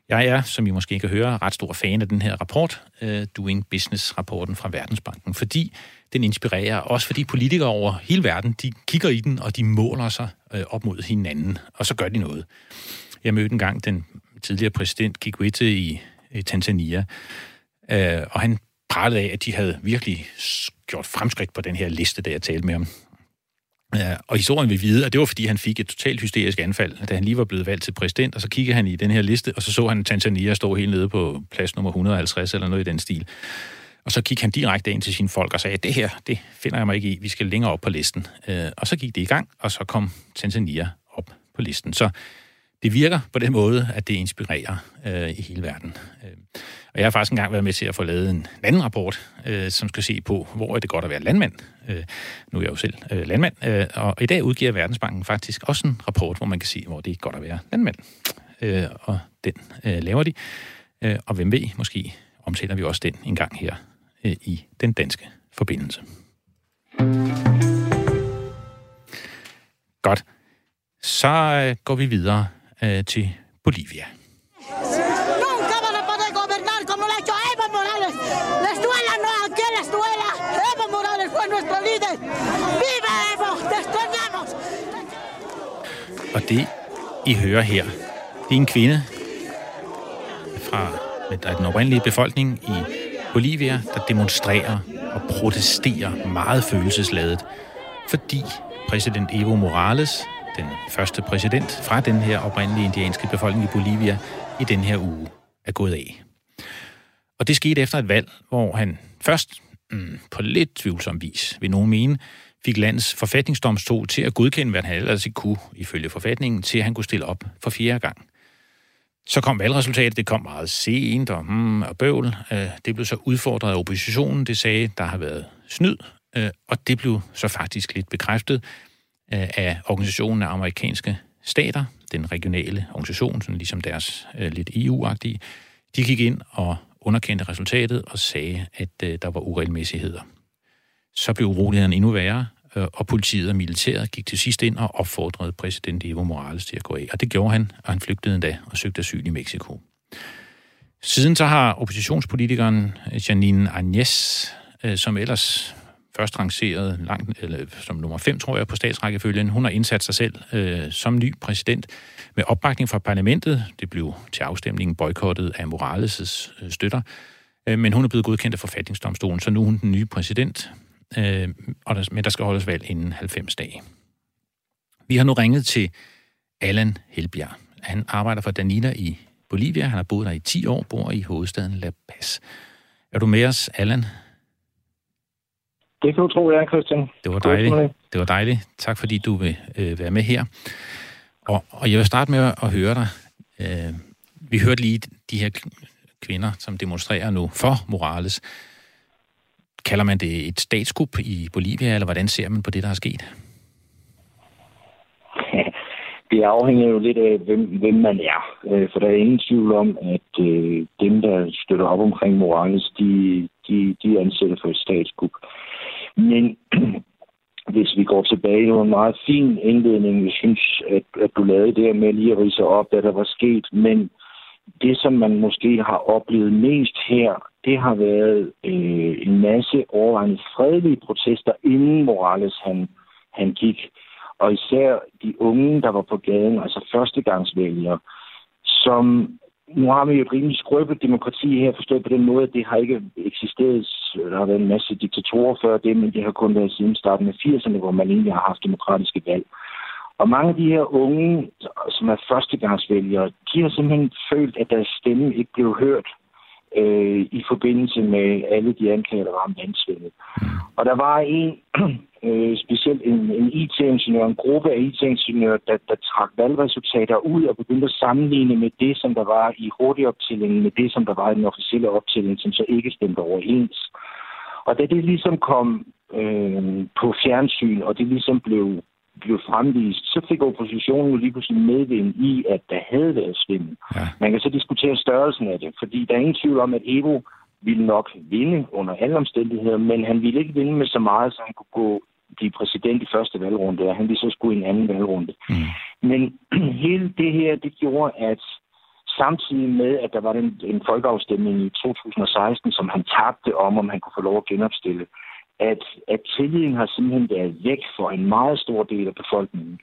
Jeg er, som I måske kan høre, ret stor fan af den her rapport, øh, Doing Business-rapporten fra Verdensbanken, fordi den inspirerer, også fordi politikere over hele verden, de kigger i den, og de måler sig øh, op mod hinanden, og så gør de noget. Jeg mødte engang den tidligere præsident Kikwete i i Tanzania. Øh, og han pralede af, at de havde virkelig gjort fremskridt på den her liste, der jeg talte med ham. Ja, og historien vil vide, at det var, fordi han fik et totalt hysterisk anfald, da han lige var blevet valgt til præsident, og så kiggede han i den her liste, og så så han Tanzania stå helt nede på plads nummer 150 eller noget i den stil. Og så gik han direkte ind til sine folk og sagde, det her, det finder jeg mig ikke i, vi skal længere op på listen. Øh, og så gik det i gang, og så kom Tanzania op på listen. Så det virker på den måde, at det inspirerer øh, i hele verden. Øh, og jeg har faktisk engang været med til at få lavet en anden rapport, øh, som skal se på, hvor er det godt at være landmand. Øh, nu er jeg jo selv øh, landmand, øh, og i dag udgiver Verdensbanken faktisk også en rapport, hvor man kan se, hvor det er godt at være landmand. Øh, og den øh, laver de. Øh, og hvem ved, måske omtaler vi også den en gang her øh, i den danske forbindelse. Godt. Så øh, går vi videre øh, til Bolivia. Les duela no a quien les duela. Evo Morales fue nuestro líder. ¡Viva Evo! ¡Te extrañamos! Og det, I hører her, det er en kvinde fra den oprindelige befolkning i Bolivia, der demonstrerer og protesterer meget følelsesladet, fordi præsident Evo Morales den første præsident fra den her oprindelige indianske befolkning i Bolivia i den her uge er gået af. Og det skete efter et valg, hvor han først mm, på lidt tvivlsom vis, vil nogen mene, fik landets forfatningsdomstol til at godkende, hvad han ellers ikke kunne ifølge forfatningen, til at han kunne stille op for fjerde gang. Så kom valgresultatet, det kom meget sent og, hmm, og bøvl. Øh, det blev så udfordret af oppositionen, det sagde, der har været snyd, øh, og det blev så faktisk lidt bekræftet Øh, af organisationen af amerikanske stater, den regionale organisation, sådan ligesom deres øh, lidt EU-agtige, de gik ind og underkendte resultatet og sagde, at øh, der var uregelmæssigheder. Så blev urolighederne endnu værre, øh, og politiet og militæret gik til sidst ind og opfordrede præsident Evo Morales til at gå af. Og det gjorde han, og han flygtede endda og søgte asyl i Mexico. Siden så har oppositionspolitikeren Janine Agnes, øh, som ellers først rangeret langt, eller som nummer 5, tror jeg, på statsrækkefølgen. Hun har indsat sig selv øh, som ny præsident med opbakning fra parlamentet. Det blev til afstemningen boykottet af Morales' øh, støtter. Øh, men hun er blevet godkendt af forfatningsdomstolen, så nu er hun den nye præsident. Øh, og der, men der skal holdes valg inden 90 dage. Vi har nu ringet til Allan Helbjerg. Han arbejder for Danida i Bolivia. Han har boet der i 10 år, bor i hovedstaden La Paz. Er du med os, Allan? Det kan du tro, jeg er, Christian. Det var dejligt. Det var dejligt. Tak fordi du vil øh, være med her. Og, og jeg vil starte med at, høre dig. Øh, vi hørte lige de her kvinder, som demonstrerer nu for Morales. Kalder man det et statskup i Bolivia, eller hvordan ser man på det, der er sket? Det afhænger jo lidt af, hvem, hvem man er. Øh, for der er ingen tvivl om, at øh, dem, der støtter op omkring Morales, de, de, de ansætter for et statskup. Men hvis vi går tilbage, det var en meget fin indledning. Jeg synes, at, at du lavede det med lige at rise op, hvad der var sket. Men det, som man måske har oplevet mest her, det har været øh, en masse overvejende fredelige protester, inden Morales han, han gik. Og især de unge, der var på gaden, altså førstegangsvælgere, som nu har vi jo et rimelig skrøbeligt demokrati her, forstået på den måde, at det har ikke eksisteret. Der har været en masse diktatorer før det, men det har kun været siden starten af 80'erne, hvor man egentlig har haft demokratiske valg. Og mange af de her unge, som er førstegangsvælgere, de har simpelthen følt, at deres stemme ikke blev hørt øh, i forbindelse med alle de anklager, der var om landsvindel. Og der var en, øh, specielt en, en IT-ingeniør, en gruppe af IT-ingeniører, der, der trak valgresultater ud og begyndte at sammenligne med det, som der var i hurtigoptællingen, med det, som der var i den officielle optælling, som så ikke stemte overens. Og da det ligesom kom øh, på fjernsyn, og det ligesom blev blev fremvist, så fik oppositionen jo lige pludselig medvind i, at der havde været svindel. Ja. Man kan så diskutere størrelsen af det, fordi der er ingen tvivl om, at Evo ville nok vinde under alle omstændigheder, men han ville ikke vinde med så meget, så han kunne gå blive præsident i første valgrunde, og han ville så skulle i en anden valgrunde. Mm. Men hele det her, det gjorde, at samtidig med, at der var en, en folkeafstemning i 2016, som han tabte om, om han kunne få lov at genopstille, at, at tilliden har simpelthen været væk for en meget stor del af befolkningen.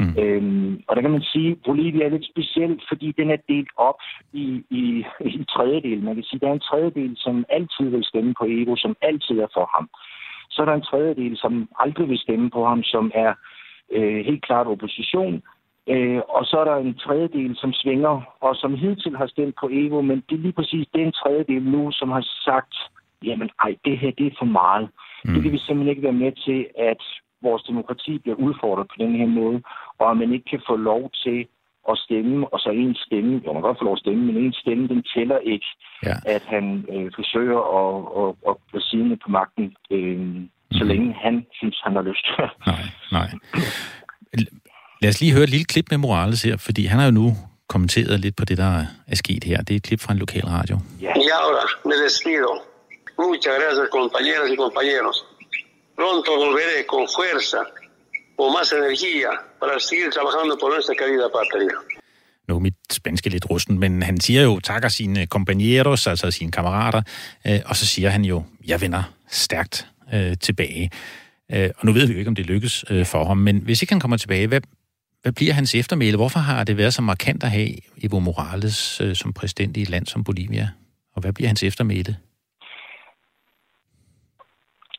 Mm. Øhm, og der kan man sige, at Bolivia er lidt specielt, fordi den er delt op i, i, i tredjedel. Man kan sige, at der er en tredjedel, som altid vil stemme på Evo, som altid er for ham. Så er der en tredjedel, som aldrig vil stemme på ham, som er øh, helt klart opposition. Øh, og så er der en tredjedel, som svinger, og som hidtil har stemt på Evo, men det er lige præcis den tredjedel nu, som har sagt, jamen ej, det her det er for meget. Mm. Det kan vi simpelthen ikke være med til, at vores demokrati bliver udfordret på den her måde, og at man ikke kan få lov til at stemme, og så en stemme, jo man kan godt få lov at stemme, men en stemme, den tæller ikke, ja. at han øh, forsøger at, at, at blive siddende på magten, øh, mm. så længe han synes, han har lyst. nej, nej. Lad os lige høre et lille klip med Morales her, fordi han har jo nu kommenteret lidt på det, der er sket her. Det er et klip fra en lokal radio. Ja. Y ahora me despido. Muchas gracias compañeras y compañeros. Pronto volveré con fuerza o más energía para seguir trabajando por nuestra querida patria. Nu er mit spanske lidt rusten, men han siger jo, takker sine compañeros, altså sine kammerater, øh, og så siger han jo, jeg vender stærkt øh, tilbage. Øh, og nu ved vi jo ikke, om det lykkes øh, for ham, men hvis ikke han kommer tilbage, hvad, hvad bliver hans eftermæle? Hvorfor har det været så markant at have Evo Morales øh, som præsident i et land som Bolivia? Og hvad bliver hans eftermæle?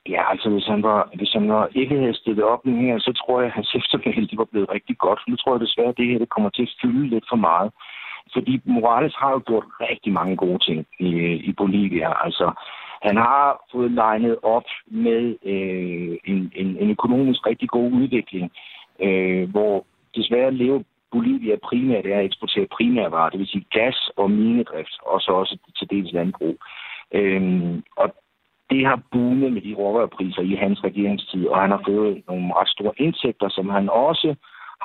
Ja, altså hvis han, var, hvis han var ikke havde stillet op nu her, så tror jeg, at hans eftermæle var blevet rigtig godt. Nu tror jeg desværre, at det her det kommer til at fylde lidt for meget. Fordi Morales har jo gjort rigtig mange gode ting i, i Bolivia. Altså, han har fået legnet op med øh, en, en, en økonomisk rigtig god udvikling, øh, hvor desværre lever Bolivia primært er at eksportere primærvarer, det vil sige gas og minedrift, og så også til dels landbrug. Øhm, og det har boomet med de råvarepriser i hans regeringstid, og han har fået nogle ret store indtægter, som han også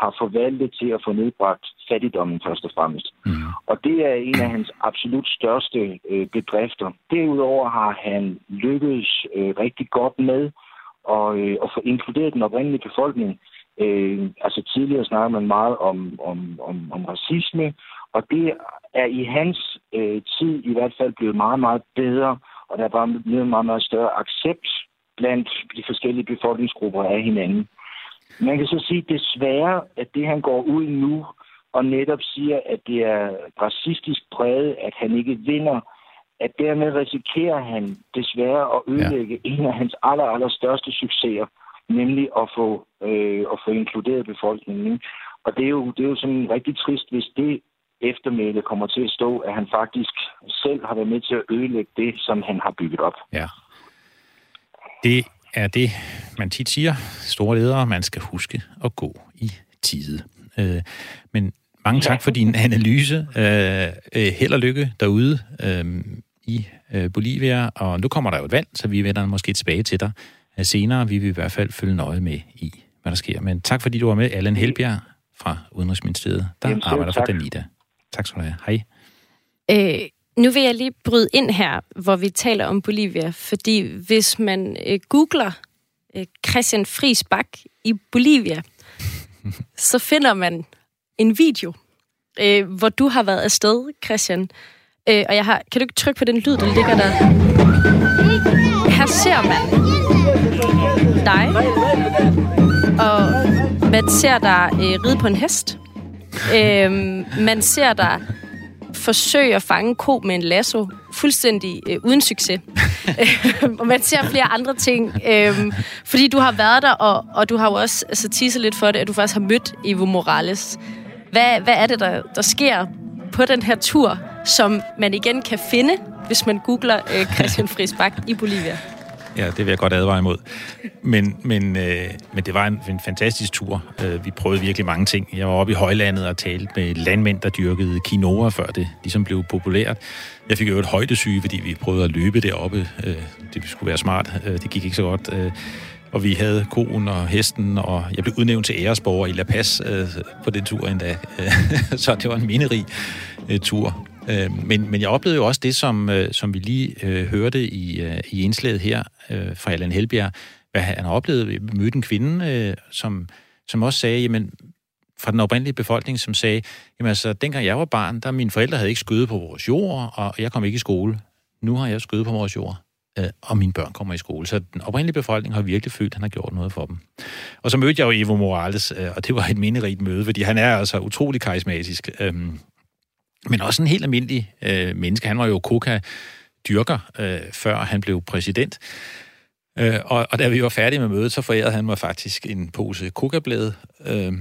har forvaltet til at få nedbragt fattigdommen først og fremmest. Mm. Og det er en af hans absolut største øh, bedrifter. Derudover har han lykkedes øh, rigtig godt med at, øh, at få inkluderet den oprindelige befolkning. Øh, altså tidligere snakker man meget om, om, om, om racisme, og det er i hans øh, tid i hvert fald blevet meget, meget bedre og der er bare blevet meget, meget større accept blandt de forskellige befolkningsgrupper af hinanden. Man kan så sige desværre, at det han går ud nu og netop siger, at det er racistisk præget, at han ikke vinder, at dermed risikerer han desværre at ødelægge ja. en af hans aller, aller største succeser, nemlig at få, øh, at få inkluderet befolkningen. Og det er, jo, det er jo sådan rigtig trist, hvis det eftermæle kommer til at stå, at han faktisk selv har været med til at ødelægge det, som han har bygget op. Ja. Det er det, man tit siger. Store ledere, man skal huske at gå i tide. Øh, men mange tak for din analyse. Øh, øh, held og lykke derude i Bolivia. Og nu kommer der jo et valg, så vi vender måske tilbage til dig senere. Vi vil i hvert fald følge nøje med i, hvad der sker. Men tak fordi du var med, Allan Helbjerg fra Udenrigsministeriet, der Jamen, arbejder for Danida. Tak skal du have. Hej. Øh, nu vil jeg lige bryde ind her, hvor vi taler om Bolivia, fordi hvis man øh, googler øh, Christian Friis Bak i Bolivia, så finder man en video, øh, hvor du har været afsted, Christian. Øh, og jeg har, kan du ikke trykke på den lyd, der ligger der? Her ser man dig, og man ser dig øh, ride på en hest. Øhm, man ser dig forsøge at fange ko med en lasso, fuldstændig øh, uden succes. Øhm, og man ser flere andre ting, øhm, fordi du har været der, og, og du har jo også altså, teaset lidt for det, at du faktisk har mødt Evo Morales. Hvad, hvad er det, der, der sker på den her tur som man igen kan finde, hvis man googler øh, Christian Friis Bak i Bolivia. Ja, det vil jeg godt advare imod. Men, men, øh, men det var en, en fantastisk tur. Øh, vi prøvede virkelig mange ting. Jeg var oppe i højlandet og talte med landmænd, der dyrkede quinoa, før det ligesom blev populært. Jeg fik jo et højdesyge, fordi vi prøvede at løbe deroppe. Øh, det skulle være smart. Øh, det gik ikke så godt. Øh, og vi havde koen og hesten, og jeg blev udnævnt til æresborger i La Paz øh, på den tur endda. så det var en minerig øh, tur. Øh, men, men jeg oplevede jo også det, som, øh, som vi lige øh, hørte i, øh, i indslaget her øh, fra Allan Helbjerg, hvad han har oplevet. Mødte en kvinde, øh, som, som også sagde, jamen, fra den oprindelige befolkning, som sagde, jamen altså, dengang jeg var barn, der mine forældre havde ikke skødet på vores jord, og jeg kom ikke i skole. Nu har jeg skødet på vores jord, øh, og mine børn kommer i skole. Så den oprindelige befolkning har virkelig følt, at han har gjort noget for dem. Og så mødte jeg jo Evo Morales, øh, og det var et minderigt møde, fordi han er altså utrolig karismatisk. Øh, men også en helt almindelig øh, menneske. Han var jo coca-dyrker, øh, før han blev præsident. Øh, og, og da vi var færdige med mødet, så forærede han mig faktisk en pose coca-blade øh,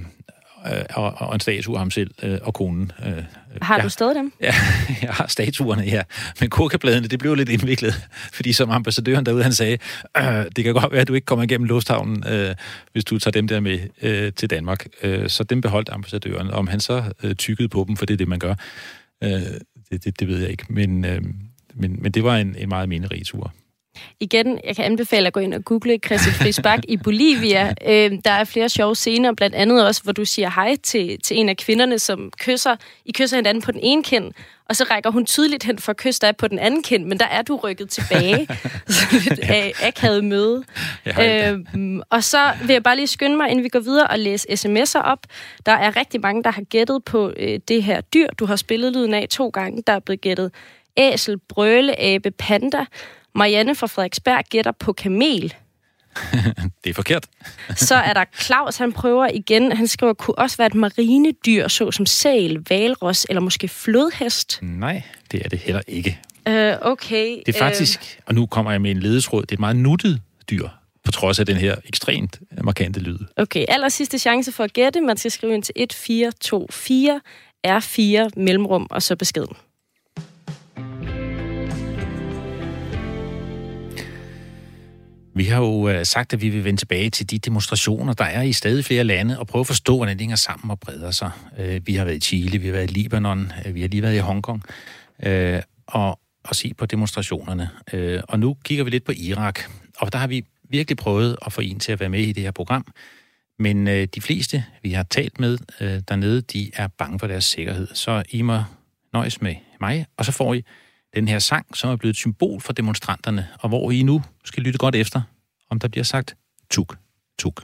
og, og en statue af ham selv øh, og konen. Øh, har du stadig dem? Ja, jeg har statuerne, ja. Men coca-bladene, det blev lidt indviklet, fordi som ambassadøren derude, han sagde, øh, det kan godt være, at du ikke kommer igennem lufthavnen, øh, hvis du tager dem der med øh, til Danmark. Øh, så dem beholdt ambassadøren. Om han så øh, tykkede på dem, for det er det, man gør, øh, det, det, det ved jeg ikke. Men, øh, men, men det var en, en meget minderig tur. Igen, jeg kan anbefale at gå ind og google Christian Friis Bak i Bolivia. Øh, der er flere sjove scener, blandt andet også, hvor du siger hej til, til en af kvinderne, som kysser. I kysser hinanden på den ene kind, og så rækker hun tydeligt hen for at kysse dig på den anden kind, men der er du rykket tilbage. så lidt ja. akavet møde. Øh, og så vil jeg bare lige skynde mig, inden vi går videre og læse sms'er op. Der er rigtig mange, der har gættet på øh, det her dyr. Du har spillet lyden af to gange. Der er blevet gættet æsel, brøle, abe, panda. Marianne fra Frederiksberg gætter på kamel. det er forkert. så er der Claus, han prøver igen. Han skriver, kunne også være et marinedyr, såsom sæl, valros eller måske flodhest. Nej, det er det heller ikke. Uh, okay. Det er faktisk, uh... og nu kommer jeg med en ledesråd, det er et meget nuttet dyr, på trods af den her ekstremt markante lyd. Okay, aller sidste chance for at gætte. Man skal skrive ind til 1424 R4 mellemrum og så beskeden. Vi har jo øh, sagt, at vi vil vende tilbage til de demonstrationer, der er i stadig flere lande, og prøve at forstå, hvordan det hænger sammen og breder sig. Øh, vi har været i Chile, vi har været i Libanon, øh, vi har lige været i Hongkong, og, og se på demonstrationerne. Og nu kigger vi lidt på Irak, og der har vi virkelig prøvet at få en til at være med i det her program. Men de fleste, vi har talt med dernede, de er bange for deres sikkerhed. Så I må nøjes med mig, og så får I den her sang, som er blevet et symbol for demonstranterne, og hvor I nu skal lytte godt efter, om der bliver sagt tuk, tuk.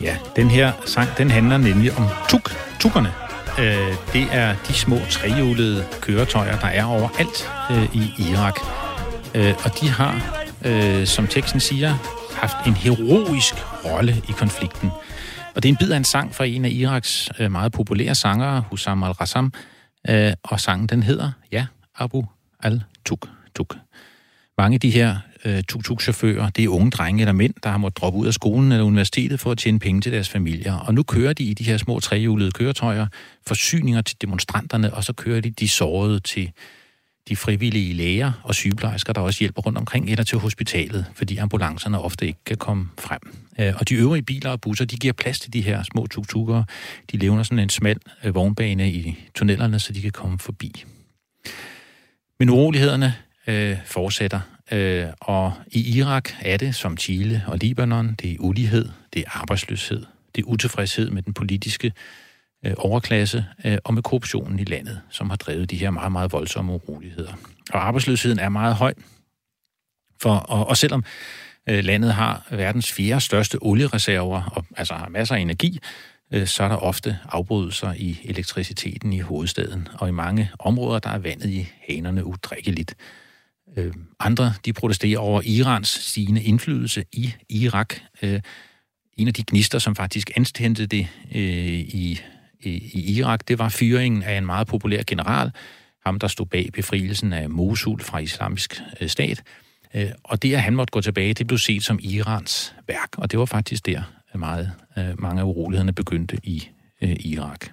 Ja, den her sang, den handler nemlig om tuk, tukkerne, øh, det er de små trehjulede køretøjer, der er overalt øh, i Irak. Øh, og de har, øh, som teksten siger, haft en heroisk rolle i konflikten. Og det er en bid af en sang fra en af Iraks øh, meget populære sangere, Hussam al-Rassam, øh, og sangen den hedder, ja, Abu al-Tuk. Tuk. Mange af de her øh, tuk-tuk-chauffører, det er unge drenge eller mænd, der har måttet droppe ud af skolen eller universitetet for at tjene penge til deres familier. Og nu kører de i de her små trehjulede køretøjer forsyninger til demonstranterne, og så kører de de sårede til de frivillige læger og sygeplejersker, der også hjælper rundt omkring, eller til hospitalet, fordi ambulancerne ofte ikke kan komme frem. Øh, og de øvrige biler og busser, de giver plads til de her små tuk-tukker. De levner sådan en smal øh, vognbane i tunnelerne, så de kan komme forbi. Men urolighederne øh, fortsætter. Øh, og i Irak er det, som Chile og Libanon, det er ulighed, det er arbejdsløshed, det er utilfredshed med den politiske øh, overklasse øh, og med korruptionen i landet, som har drevet de her meget, meget voldsomme uroligheder. Og arbejdsløsheden er meget høj, for, og, og selvom øh, landet har verdens fjerde største oliereserver, og altså har masser af energi, øh, så er der ofte afbrydelser i elektriciteten i hovedstaden, og i mange områder, der er vandet i hanerne udrikkeligt. Øh, andre de protesterer over Irans stigende indflydelse i Irak. Øh, en af de gnister, som faktisk antændte det øh, i, i, i Irak, det var fyringen af en meget populær general, ham der stod bag befrielsen af Mosul fra islamisk øh, stat. Øh, og det, at han måtte gå tilbage, det blev set som Irans værk, og det var faktisk der meget, øh, mange af urolighederne begyndte i øh, Irak.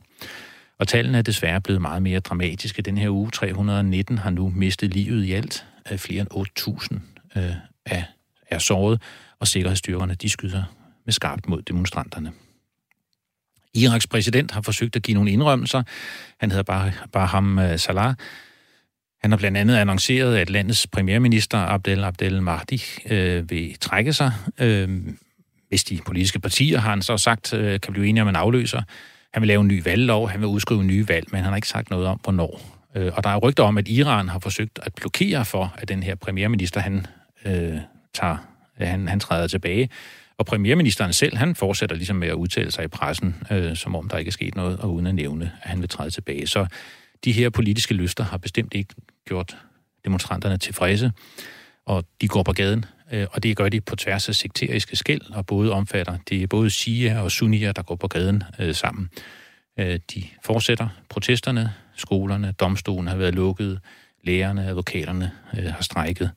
Og tallene er desværre blevet meget mere dramatiske. Den her uge 319 har nu mistet livet i alt. Øh, flere end 8.000 øh, er, er såret, og sikkerhedsstyrkerne de skyder med skarpt mod demonstranterne. Iraks præsident har forsøgt at give nogle indrømmelser. Han hedder bare bare ham øh, Salah. Han har blandt andet annonceret, at landets premierminister Abdel Abdel Mahdi øh, vil trække sig. Øh, hvis de politiske partier har han så sagt, øh, kan blive enige om en afløser. Han vil lave en ny valglov, han vil udskrive en ny valg, men han har ikke sagt noget om, hvornår. Øh, og der er rygter om, at Iran har forsøgt at blokere for, at den her premierminister, han, øh, tager, han, han træder tilbage. Og premierministeren selv, han fortsætter ligesom med at udtale sig i pressen, øh, som om der ikke er sket noget, og uden at nævne, at han vil træde tilbage. Så de her politiske lyster har bestemt ikke gjort demonstranterne tilfredse, og de går på gaden, Øh, og det gør de på tværs af sekteriske skæld, og både omfatter, det er både Shia og Sunnier, der går på gaden øh, sammen. Øh, de fortsætter protesterne, skolerne, domstolen har været lukket, lærerne, advokaterne øh, har strejket.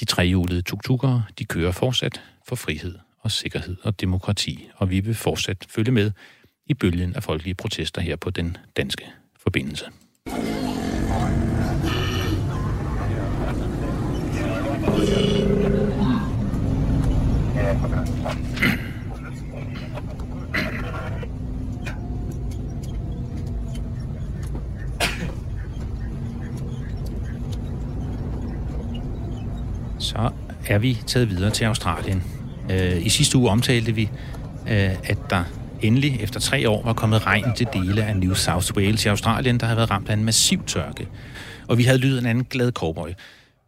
De trehjulede tuktukere, de kører fortsat for frihed og sikkerhed og demokrati, og vi vil fortsat følge med i bølgen af folkelige protester her på den danske forbindelse. Så er vi taget videre til Australien. Øh, I sidste uge omtalte vi, øh, at der endelig efter tre år var kommet regn til dele af New South Wales i Australien, der havde været ramt af en massiv tørke. Og vi havde lyden af en glad cowboy.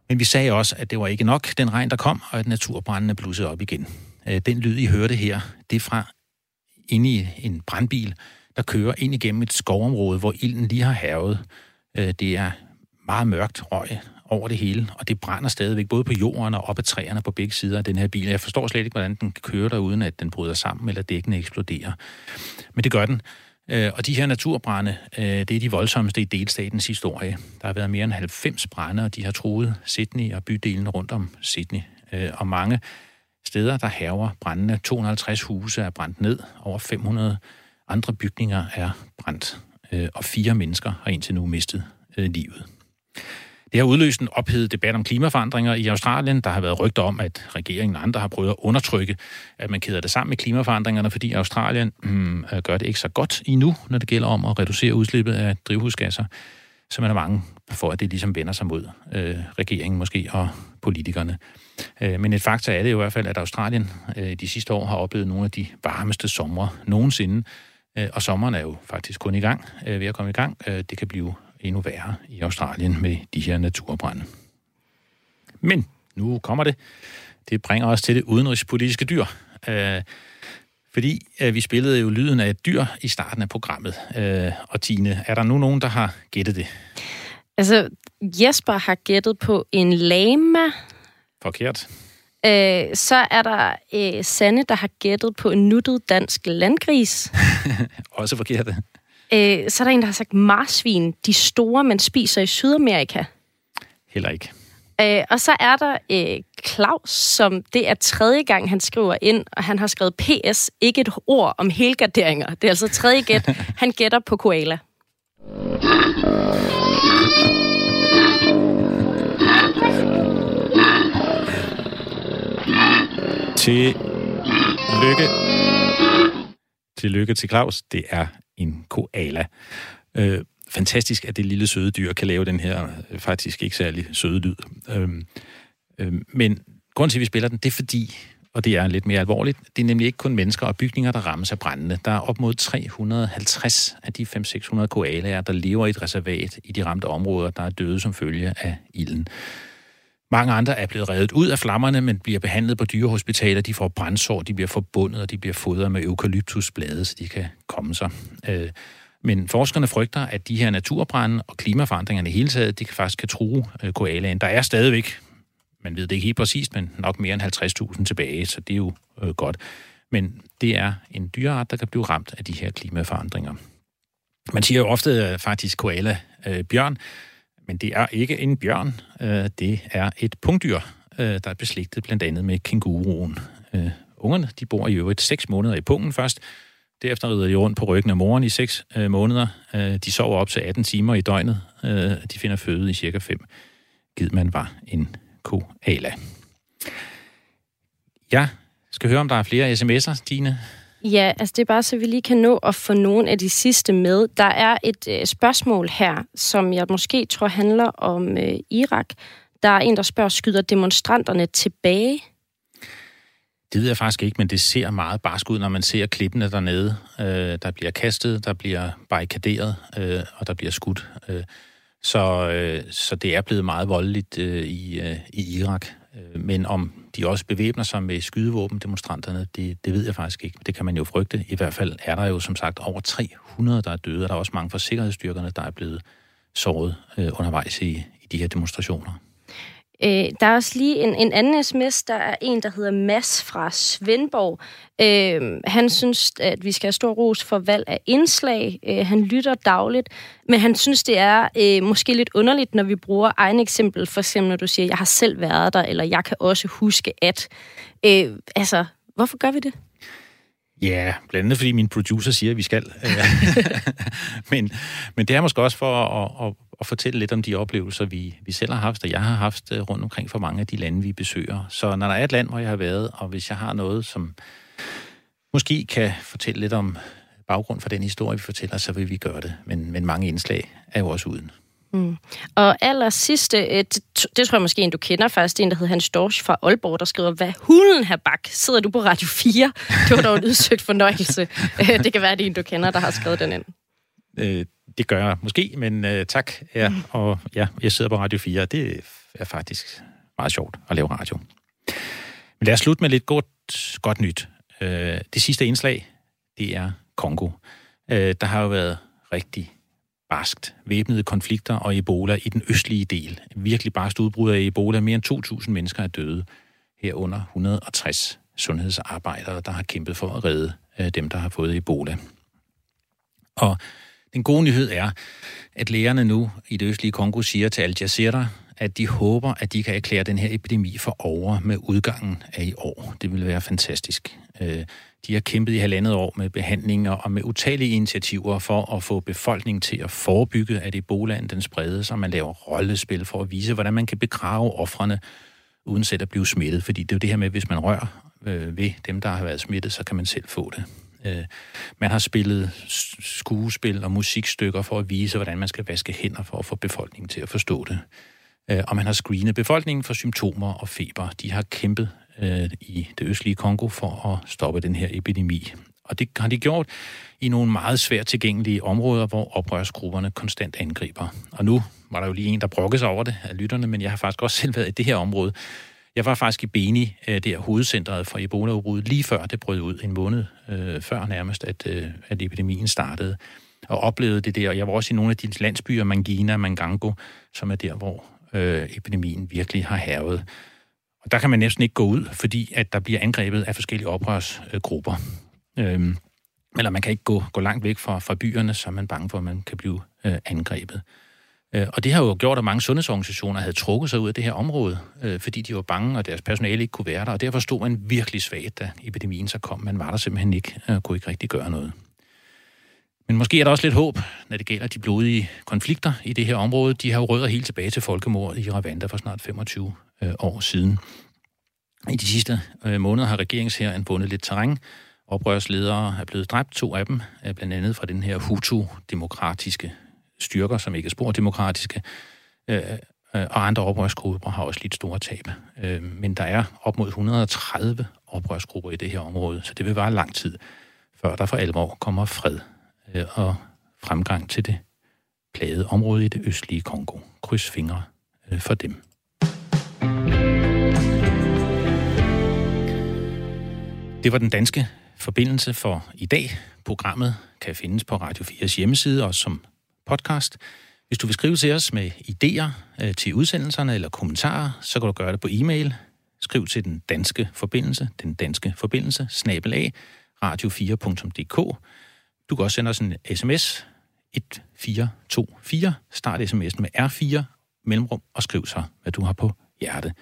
Men vi sagde også, at det var ikke nok, den regn, der kom, og at naturbrændene blussede op igen. Øh, den lyd, I hørte her, det er fra inde i en brandbil, der kører ind igennem et skovområde, hvor ilden lige har hervet. Øh, det er meget mørkt røg, over det hele, og det brænder stadigvæk både på jorden og op ad træerne på begge sider af den her bil. Jeg forstår slet ikke, hvordan den kører der, uden at den bryder sammen, eller dækkene eksploderer. Men det gør den. Øh, og de her naturbrænde, øh, det er de voldsomste i delstatens historie. Der har været mere end 90 brænde, og de har truet Sydney og bydelen rundt om Sydney. Øh, og mange steder, der haver brændende. 250 huse er brændt ned, over 500 andre bygninger er brændt, øh, og fire mennesker har indtil nu mistet livet. Det har udløst en ophedet debat om klimaforandringer i Australien. Der har været rygter om, at regeringen og andre har prøvet at undertrykke, at man keder det sammen med klimaforandringerne, fordi Australien hmm, gør det ikke så godt endnu, når det gælder om at reducere udslippet af drivhusgasser. Så man er mange for, at det ligesom vender sig mod øh, regeringen måske og politikerne. Øh, men et fakta er det jo i hvert fald, at Australien øh, de sidste år har oplevet nogle af de varmeste somre nogensinde. Øh, og sommeren er jo faktisk kun i gang, øh, ved at komme i gang. Øh, det kan blive endnu værre i Australien med de her naturbrænde. Men nu kommer det. Det bringer os til det udenrigspolitiske dyr. Øh, fordi øh, vi spillede jo lyden af et dyr i starten af programmet. Øh, og Tine, er der nu nogen, der har gættet det? Altså, Jesper har gættet på en lama. Forkert. Øh, så er der øh, Sanne, der har gættet på en nuttet dansk landgris. Også forkert. Øh, så er der en, der har sagt marsvin, de store, man spiser i Sydamerika. Heller ikke. Øh, og så er der øh, Claus, som det er tredje gang, han skriver ind, og han har skrevet PS, ikke et ord om helgarderinger. Det er altså tredje gæt. Han gætter på koala. Til lykke. Til lykke til Claus. Det er en koala. Øh, fantastisk, at det lille søde dyr kan lave den her øh, faktisk ikke særlig søde lyd. Øh, øh, men grunden til, at vi spiller den, det er fordi, og det er lidt mere alvorligt, det er nemlig ikke kun mennesker og bygninger, der rammes af brændende. Der er op mod 350 af de 500-600 koalaer, der lever i et reservat i de ramte områder, der er døde som følge af ilden. Mange andre er blevet reddet ud af flammerne, men bliver behandlet på dyrehospitaler. De får brændsår, de bliver forbundet, og de bliver fodret med eukalyptusblade, så de kan komme sig. Øh, men forskerne frygter, at de her naturbrænde og klimaforandringerne i hele taget, de kan faktisk kan true øh, koalaen. Der er stadigvæk, man ved det ikke helt præcist, men nok mere end 50.000 tilbage, så det er jo øh, godt. Men det er en dyreart, der kan blive ramt af de her klimaforandringer. Man siger jo ofte øh, faktisk koala øh, bjørn, men det er ikke en bjørn. Øh, det er et pungdyr, øh, der er beslægtet blandt andet med kænguruen. Øh, ungerne de bor i øvrigt seks måneder i pungen først. Derefter rider de rundt på ryggen af moren i seks øh, måneder. Øh, de sover op til 18 timer i døgnet. Øh, de finder føde i cirka 5. Gid man var en koala. Jeg skal høre, om der er flere sms'er, Stine. Ja, altså det er bare så, vi lige kan nå at få nogle af de sidste med. Der er et øh, spørgsmål her, som jeg måske tror handler om øh, Irak. Der er en, der spørger, skyder demonstranterne tilbage? Det ved jeg faktisk ikke, men det ser meget barsk ud, når man ser klippene dernede. Øh, der bliver kastet, der bliver barrikaderet, øh, og der bliver skudt. Øh, så, øh, så det er blevet meget voldeligt øh, i, øh, i Irak. Øh, men om de også bevæbner sig med skydevåben, demonstranterne, det, det ved jeg faktisk ikke. Det kan man jo frygte. I hvert fald er der jo som sagt over 300, der er døde, og der er også mange fra sikkerhedsstyrkerne, der er blevet såret øh, undervejs i, i de her demonstrationer. Øh, der er også lige en, en anden sms, der er en, der hedder Mads fra Svendborg. Øh, han synes, at vi skal have stor ros for valg af indslag. Øh, han lytter dagligt, men han synes, det er øh, måske lidt underligt, når vi bruger egne eksempel. For eksempel, når du siger, jeg har selv været der, eller jeg kan også huske at. Øh, altså, hvorfor gør vi det? Ja, blandt andet fordi min producer siger, at vi skal. men, men det er måske også for at, at, at fortælle lidt om de oplevelser, vi, vi selv har haft, og jeg har haft øh, rundt omkring for mange af de lande, vi besøger. Så når der er et land, hvor jeg har været, og hvis jeg har noget, som måske kan fortælle lidt om baggrund for den historie, vi fortæller, så vil vi gøre det. Men, men mange indslag er jo også uden. Mm. Og aller sidste, øh, det, det tror jeg måske en, du kender faktisk, en, der hedder Hans Dorsch fra Aalborg, der skriver, hvad hulen her bak, sidder du på Radio 4? Det var dog en udsøgt fornøjelse. Øh, det kan være, det er en, du kender, der har skrevet den ind. Øh, det gør jeg måske, men uh, tak. Ja, mm. Og ja, jeg sidder på Radio 4, det er faktisk meget sjovt at lave radio. Men lad os slutte med lidt godt, godt nyt. Uh, det sidste indslag, det er Kongo. Uh, der har jo været rigtig barskt væbnede konflikter og Ebola i den østlige del. Virkelig barskt udbrud af Ebola. Mere end 2.000 mennesker er døde. Herunder 160 sundhedsarbejdere, der har kæmpet for at redde øh, dem, der har fået Ebola. Og den gode nyhed er, at lægerne nu i det østlige Kongo siger til Al Jazeera, at de håber, at de kan erklære den her epidemi for over med udgangen af i år. Det vil være fantastisk. Øh, de har kæmpet i halvandet år med behandlinger og med utallige initiativer for at få befolkningen til at forebygge, at Ebolaen den spredes, og man laver rollespil for at vise, hvordan man kan begrave offrene uden selv at blive smittet. Fordi det er jo det her med, at hvis man rører øh, ved dem, der har været smittet, så kan man selv få det. Øh, man har spillet skuespil og musikstykker for at vise, hvordan man skal vaske hænder for at få befolkningen til at forstå det. Øh, og man har screenet befolkningen for symptomer og feber. De har kæmpet øh, i det østlige Kongo for at stoppe den her epidemi. Og det har de gjort i nogle meget svært tilgængelige områder, hvor oprørsgrupperne konstant angriber. Og nu var der jo lige en, der brokkede sig over det af lytterne, men jeg har faktisk også selv været i det her område, jeg var faktisk i Beni, øh, det her hovedcentret for Ebola-udbruddet, lige før det brød ud, en måned øh, før nærmest, at, øh, at epidemien startede, og oplevede det der. Jeg var også i nogle af de landsbyer, Mangina, Mangango, som er der, hvor øh, epidemien virkelig har hævet. Og der kan man næsten ikke gå ud, fordi at der bliver angrebet af forskellige oprørsgrupper. Øh, eller man kan ikke gå, gå langt væk fra, fra byerne, så er man bange for, at man kan blive øh, angrebet. Øh, og det har jo gjort, at mange sundhedsorganisationer havde trukket sig ud af det her område, øh, fordi de var bange, og deres personale ikke kunne være der. Og derfor stod man virkelig svagt, da epidemien så kom. Man var der simpelthen ikke, og kunne ikke rigtig gøre noget. Men måske er der også lidt håb, når det gælder de blodige konflikter i det her område. De har jo rødder helt tilbage til folkemordet i Rwanda for snart 25 øh, år siden. I de sidste øh, måneder har regeringsherren vundet lidt terræn. Oprørsledere er blevet dræbt, to af dem, blandt andet fra den her Hutu-demokratiske styrker, som ikke er spordemokratiske, øh, øh, og andre oprørsgrupper har også lidt store tab. Øh, men der er op mod 130 oprørsgrupper i det her område, så det vil være lang tid, før der for alvor kommer fred Øh, og fremgang til det plagede område i det østlige Kongo. Kryds fingre øh, for dem. Det var den danske forbindelse for i dag. Programmet kan findes på Radio 4's hjemmeside, og som podcast. Hvis du vil skrive til os med idéer øh, til udsendelserne eller kommentarer, så kan du gøre det på e-mail. Skriv til den danske forbindelse, den danske forbindelse, snabel af, radio4.dk. Du kan også sende os en sms, 1424. Start sms'en med R4, mellemrum, og skriv så, hvad du har på hjerte.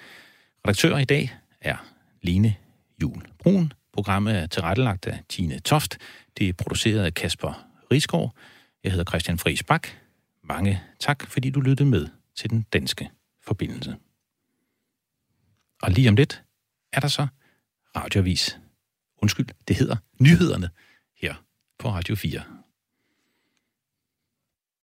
Redaktør i dag er Line Jul Brun. Programmet er tilrettelagt af Tine Toft. Det er produceret af Kasper Risgaard. Jeg hedder Christian Friis Bak. Mange tak, fordi du lyttede med til den danske forbindelse. Og lige om lidt er der så radiovis. Undskyld, det hedder nyhederne her på Radio 4.